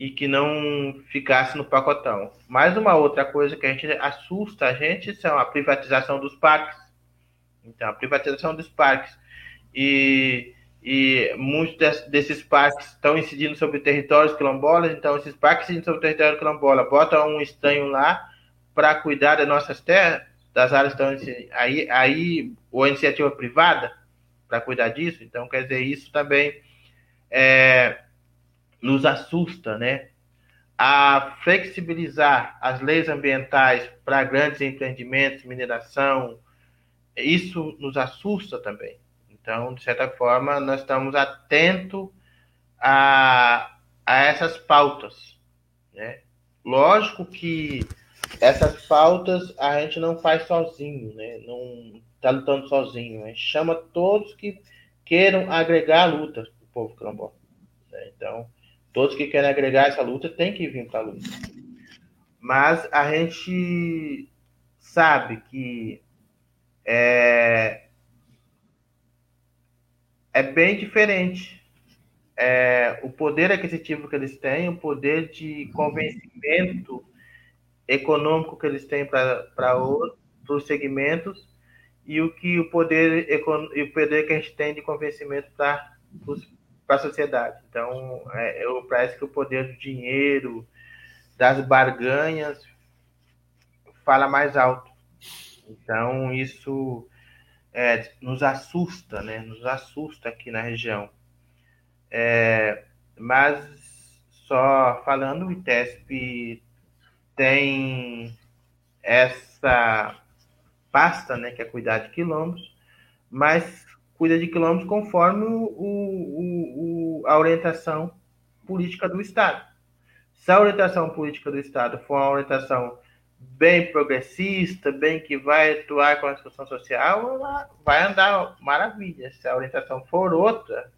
e que não ficasse no pacotão. Mais uma outra coisa que a gente assusta a gente são a privatização dos parques. Então, a privatização dos parques. E e muitos desses parques estão incidindo sobre territórios quilombolas, então esses parques incidindo sobre território quilombola, botam um estanho lá para cuidar das nossas terras, das áreas estão aí, aí ou iniciativa privada para cuidar disso, então quer dizer, isso também é, nos assusta, né? A flexibilizar as leis ambientais para grandes empreendimentos, mineração, isso nos assusta também. Então, de certa forma, nós estamos atentos a, a essas pautas. Né? Lógico que essas pautas a gente não faz sozinho, né? não está lutando sozinho. A gente chama todos que queiram agregar a luta do povo quilombola. Né? Então, todos que querem agregar essa luta têm que vir para a luta. Mas a gente sabe que é, é bem diferente. É, o poder aquisitivo que eles têm, o poder de convencimento econômico que eles têm para os segmentos e o que o poder o poder que a gente tem de convencimento para a sociedade. Então, é, eu parece que o poder do dinheiro, das barganhas, fala mais alto. Então, isso é, nos assusta, né? Nos assusta aqui na região. É, mas só falando, o ITESP tem essa pasta, né, que é cuidar de quilombos, mas cuida de quilômetros conforme o, o, o, a orientação política do Estado. Se a orientação política do Estado for uma orientação bem progressista, bem que vai atuar com a discussão social, vai andar maravilha. Se a orientação for outra,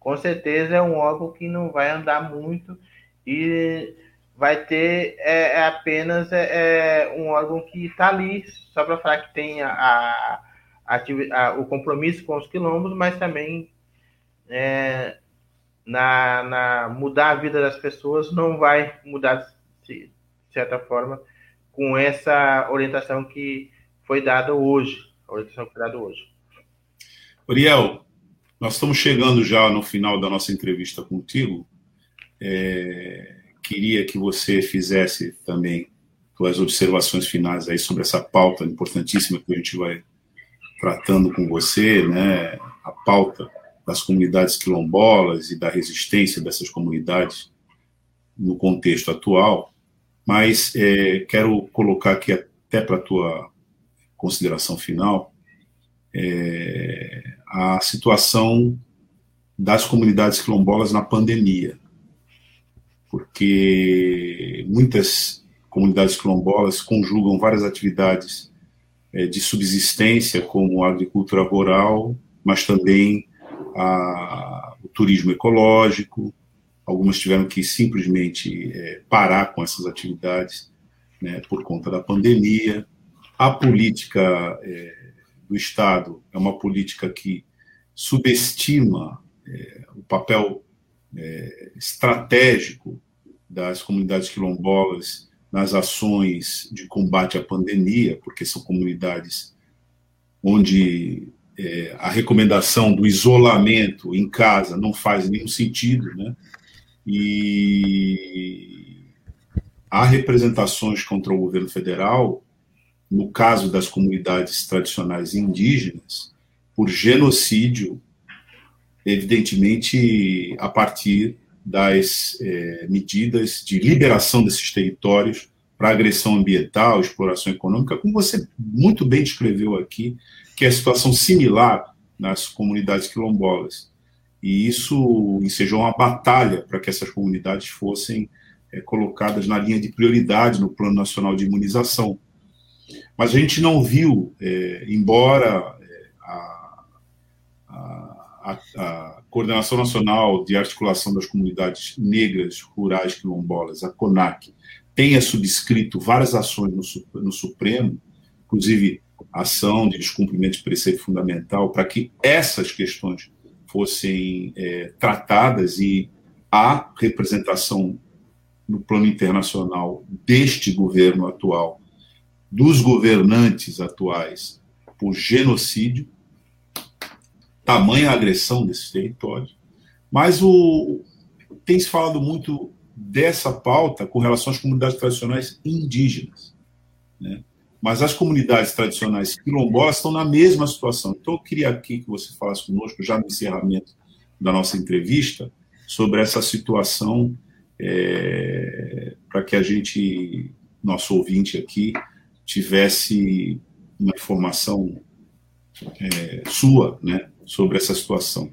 com certeza é um órgão que não vai andar muito e vai ter é, é apenas é, é, um órgão que está ali só para falar que tem a, a, a, o compromisso com os quilombos, mas também é, na, na, mudar a vida das pessoas não vai mudar de certa forma com essa orientação que foi dada hoje, a orientação que foi dada hoje. Uriel, nós estamos chegando já no final da nossa entrevista contigo. É, queria que você fizesse também suas observações finais aí sobre essa pauta importantíssima que a gente vai tratando com você, né? A pauta das comunidades quilombolas e da resistência dessas comunidades no contexto atual. Mas é, quero colocar aqui até para a tua consideração final é, a situação das comunidades quilombolas na pandemia, porque muitas comunidades quilombolas conjugam várias atividades de subsistência, como a agricultura rural, mas também a, o turismo ecológico, Algumas tiveram que simplesmente é, parar com essas atividades né, por conta da pandemia. A política é, do Estado é uma política que subestima é, o papel é, estratégico das comunidades quilombolas nas ações de combate à pandemia, porque são comunidades onde é, a recomendação do isolamento em casa não faz nenhum sentido, né? E há representações contra o governo federal, no caso das comunidades tradicionais indígenas, por genocídio, evidentemente a partir das é, medidas de liberação desses territórios para agressão ambiental, exploração econômica, como você muito bem descreveu aqui, que é a situação similar nas comunidades quilombolas e isso ensejou uma batalha para que essas comunidades fossem é, colocadas na linha de prioridade no Plano Nacional de Imunização. Mas a gente não viu, é, embora a, a, a, Coordenação Nacional de Articulação das Comunidades Negras Rurais Quilombolas, a CONAC, tenha subscrito várias ações no, no Supremo, inclusive ação de descumprimento de preceito fundamental, para que essas questões fossem é, tratadas e a representação no plano internacional deste governo atual, dos governantes atuais, por genocídio, tamanha agressão desses territórios. Mas o, tem se falado muito dessa pauta com relação às comunidades tradicionais indígenas. Né? mas as comunidades tradicionais quilombolas estão na mesma situação. Então, eu queria aqui que você falasse conosco, já no encerramento da nossa entrevista, sobre essa situação, é, para que a gente, nosso ouvinte aqui, tivesse uma informação é, sua né, sobre essa situação.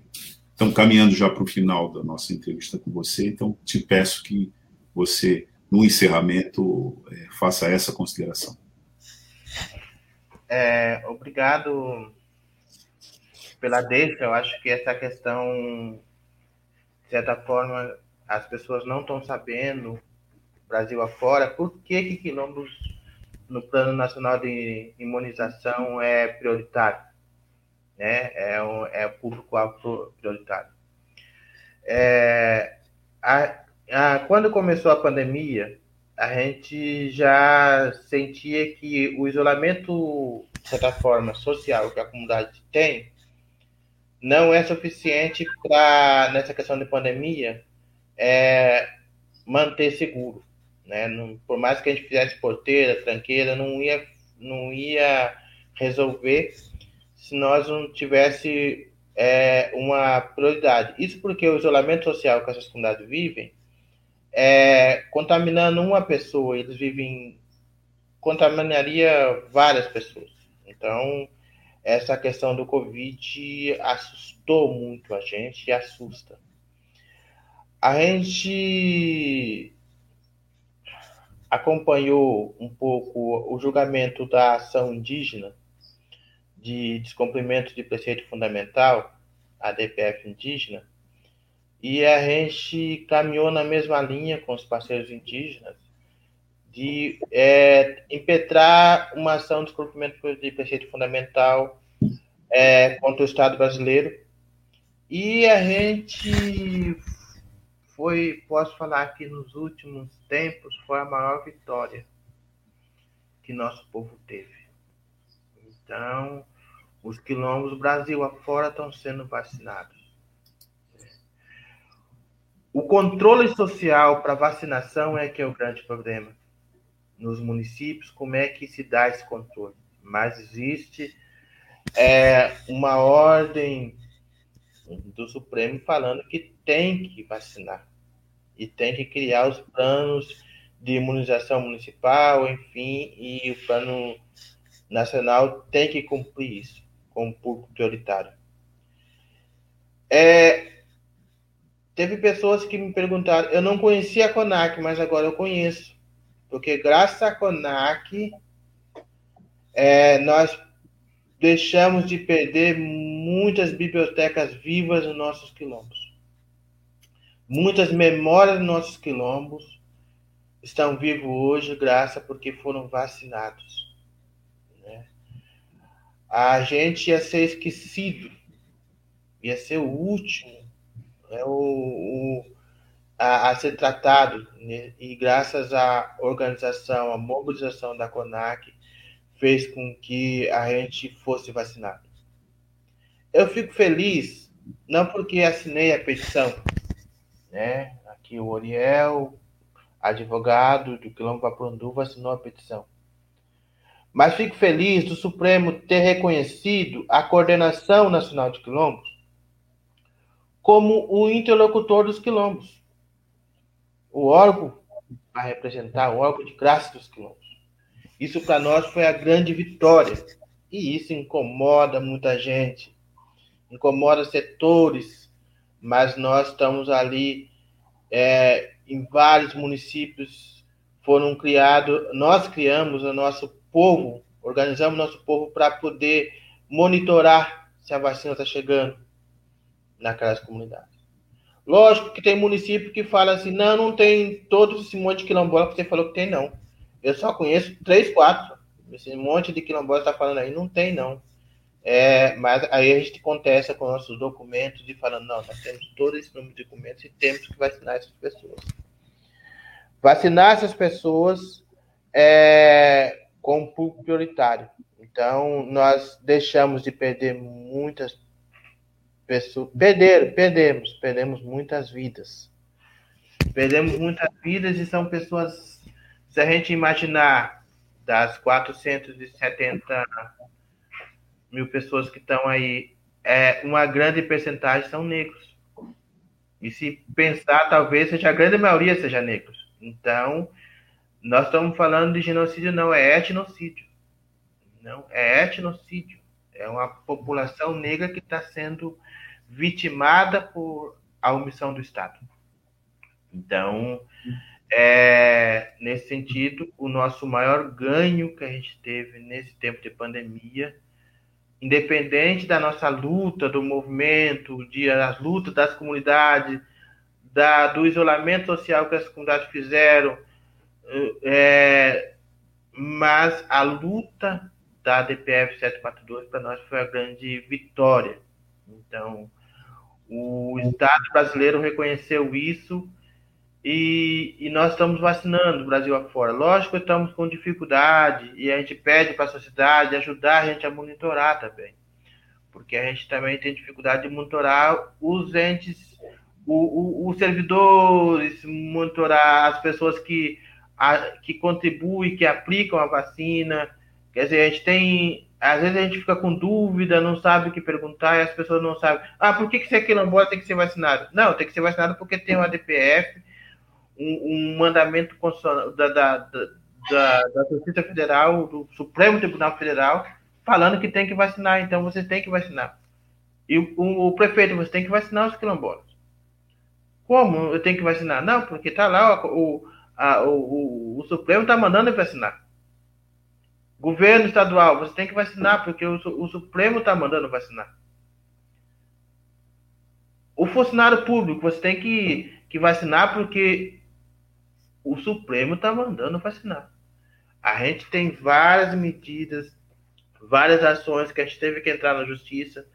Então, caminhando já para o final da nossa entrevista com você, então te peço que você, no encerramento, é, faça essa consideração. É, obrigado pela deixa. Eu acho que essa questão, de certa forma, as pessoas não estão sabendo, Brasil afora, por que, que quilombos no Plano Nacional de Imunização é prioritário. Né? É, é o público-alvo prioritário. É, a, a, quando começou a pandemia, a gente já sentia que o isolamento, de certa forma, social que a comunidade tem, não é suficiente para, nessa questão de pandemia, é, manter seguro. Né? Não, por mais que a gente fizesse porteira, tranqueira, não ia, não ia resolver se nós não tivesse é, uma prioridade. Isso porque o isolamento social que essas comunidades vivem é, contaminando uma pessoa, eles vivem contaminaria várias pessoas. Então, essa questão do Covid assustou muito a gente e assusta. A gente acompanhou um pouco o julgamento da ação indígena de descumprimento de preceito fundamental, a DPF indígena, e a gente caminhou na mesma linha com os parceiros indígenas de é, impetrar uma ação de descumprimento de preceito fundamental é, contra o Estado brasileiro. E a gente foi, posso falar que nos últimos tempos, foi a maior vitória que nosso povo teve. Então, os quilombos Brasil afora estão sendo vacinados. O controle social para vacinação é que é o grande problema. Nos municípios, como é que se dá esse controle? Mas existe é, uma ordem do Supremo falando que tem que vacinar e tem que criar os planos de imunização municipal, enfim, e o plano nacional tem que cumprir isso como público prioritário. É, teve pessoas que me perguntaram, eu não conhecia a CONAC, mas agora eu conheço, porque graças à CONAC é, nós deixamos de perder muitas bibliotecas vivas nos nossos quilombos. Muitas memórias dos nossos quilombos estão vivos hoje graças porque foram vacinados. A gente ia ser esquecido, ia ser o último né, o, o a, a, ser tratado. Né? E graças à organização, à mobilização da CONAC, fez com que a gente fosse vacinado. Eu fico feliz, não porque assinei a petição, né? Aqui o Oriel, advogado do Quilombo Papanduva, assinou a petição. Mas fico feliz do Supremo ter reconhecido a Coordenação Nacional de Quilombos como o interlocutor dos quilombos, o órgão a representar, o órgão de graça dos quilombos. Isso para nós foi a grande vitória. E isso incomoda muita gente, incomoda setores, mas nós estamos ali é, em vários municípios. Foram criados, nós criamos o nosso povo, organizamos nosso povo para poder monitorar se a vacina está chegando, naquelas comunidades. Lógico que tem município que fala assim, não, não tem todo esse monte de quilombola que você falou que tem, não. Eu só conheço três, quatro. Esse monte de quilombola está falando aí, não tem, não. É, mas aí a gente contesta com nossos documentos e falando, não, nós temos todo esse número de documentos e temos que vacinar essas pessoas. Vacinar essas pessoas é, com público prioritário. Então, nós deixamos de perder muitas pessoas. Perderam, perdemos, perdemos muitas vidas. Perdemos muitas vidas e são pessoas. Se a gente imaginar das 470 mil pessoas que estão aí, é, uma grande percentagem são negros. E se pensar, talvez seja a grande maioria seja negros. Então, nós estamos falando de genocídio, não é etnocídio. Não, é etnocídio. É uma população negra que está sendo vitimada por a omissão do Estado. Então, é, nesse sentido, o nosso maior ganho que a gente teve nesse tempo de pandemia, independente da nossa luta, do movimento, de as lutas das comunidades, da, do isolamento social que as comunidades fizeram, é, mas a luta da DPF 742 para nós foi a grande vitória. Então, o Estado brasileiro reconheceu isso e, e, nós estamos vacinando o Brasil afora. Lógico que estamos com dificuldade e a gente pede para a sociedade ajudar a gente a monitorar também. Porque a gente também tem dificuldade de monitorar os entes, os servidores, monitorar as pessoas que, a, que contribuem, que aplicam a vacina. Quer dizer, a gente tem às vezes a gente fica com dúvida, não sabe o que perguntar, e as pessoas não sabem. Ah, por que, que você é quilombola tem que ser vacinado? Não, tem que ser vacinado porque tem uma DPF, um, um mandamento da, da, da, da, Justiça Federal, do Supremo Tribunal Federal, falando que tem que vacinar, então vocês têm que vacinar. E o, o, o prefeito, você tem que vacinar os quilombolas. Como eu tenho que vacinar? Não, porque está lá o, a, o, o, Supremo está mandando vacinar. Governo estadual, você tem que vacinar, porque o, o Supremo está mandando vacinar. O funcionário público, você tem que, que vacinar, porque o Supremo está mandando vacinar. A gente tem várias medidas, várias ações que a gente teve que entrar na justiça.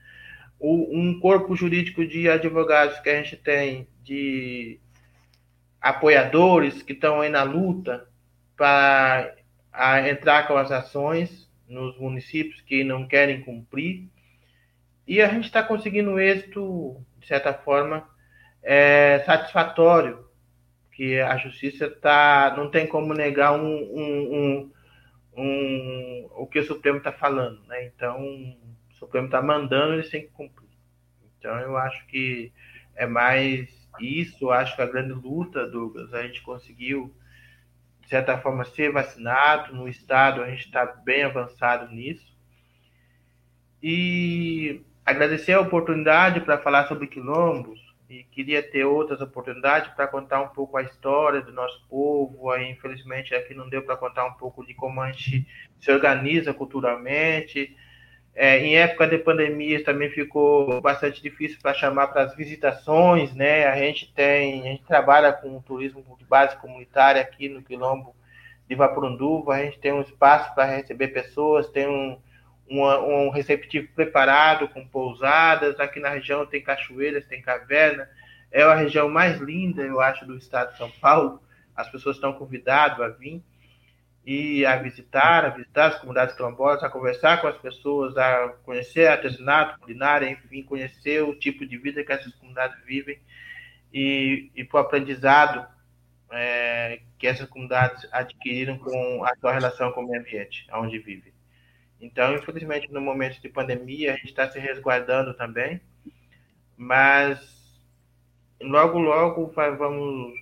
O, um corpo jurídico de advogados que a gente tem de apoiadores que estão aí na luta para entrar com as ações nos municípios que não querem cumprir. E a gente está conseguindo um êxito, de certa forma, é, satisfatório, que a justiça tá, não tem como negar um, um, um, um o que o Supremo está falando. Né? Então, o Supremo está mandando, eles têm que cumprir. Então, eu acho que é mais isso, acho que a grande luta, Douglas, a gente conseguiu, de certa forma, ser vacinado. No Estado, a gente está bem avançado nisso. E agradecer a oportunidade para falar sobre quilombos e queria ter outras oportunidades para contar um pouco a história do nosso povo. Aí, infelizmente, aqui não deu para contar um pouco de como a gente se organiza culturalmente, é, em época de pandemia também ficou bastante difícil para chamar para as visitações, né? A gente tem, a gente trabalha com turismo de base comunitária aqui no Quilombo de Vaporunduva, a gente tem um espaço para receber pessoas, tem um, um, receptivo preparado com pousadas, aqui na região tem cachoeiras, tem caverna, é a região mais linda, eu acho, do estado de São Paulo, as pessoas estão convidadas a vir, e a visitar, a visitar as comunidades quilombolas, a conversar com as pessoas, a conhecer artesanato, culinária, enfim, conhecer o tipo de vida que essas comunidades vivem e, e para o aprendizado é, que essas comunidades adquiriram com a sua relação com o meio ambiente, onde vivem. Então, infelizmente, no momento de pandemia, a gente está se resguardando também, mas logo, logo vamos.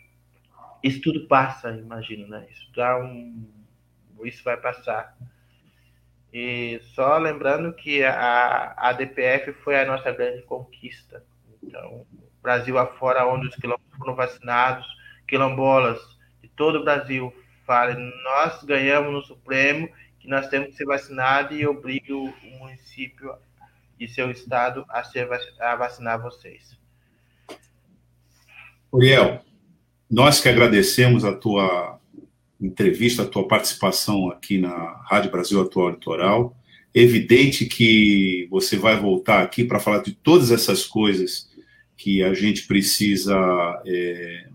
Isso tudo passa, imagino, né? Isso dá um, isso vai passar. E só lembrando que a, a DPF foi a nossa grande conquista. Então, Brasil afora, onde os quilombolas foram vacinados, quilombolas de todo o Brasil falam, nós ganhamos no Supremo, que nós temos que ser vacinados e obrigue o, o município e seu estado a, ser, a vacinar vocês. Uriel, nós que agradecemos a tua entrevista, a tua participação aqui na Rádio Brasil Atual Litoral. Evidente que você vai voltar aqui para falar de todas essas coisas que a gente precisa é,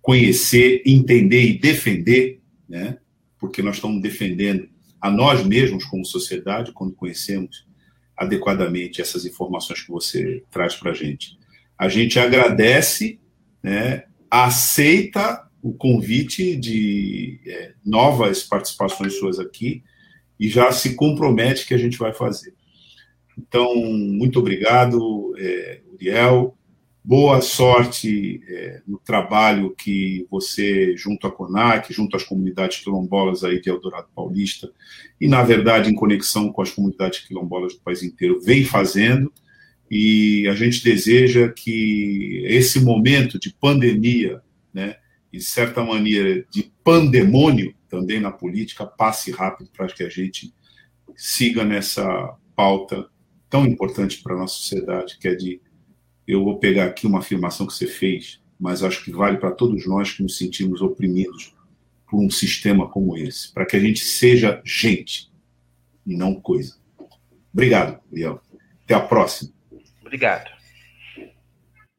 conhecer, entender e defender, né? porque nós estamos defendendo a nós mesmos como sociedade quando conhecemos adequadamente essas informações que você traz para a gente. A gente agradece, né, aceita o convite de é, novas participações suas aqui e já se compromete que a gente vai fazer. Então, muito obrigado, é, Uriel. Boa sorte é, no trabalho que você, junto à CONAC, junto às comunidades quilombolas aí de Eldorado Paulista, e, na verdade, em conexão com as comunidades quilombolas do país inteiro, vem fazendo. E a gente deseja que esse momento de pandemia, né, e, certa maneira, de pandemônio também na política, passe rápido para que a gente siga nessa pauta tão importante para a nossa sociedade, que é de. Eu vou pegar aqui uma afirmação que você fez, mas acho que vale para todos nós que nos sentimos oprimidos por um sistema como esse, para que a gente seja gente e não coisa. Obrigado, Liel. Até a próxima. Obrigado.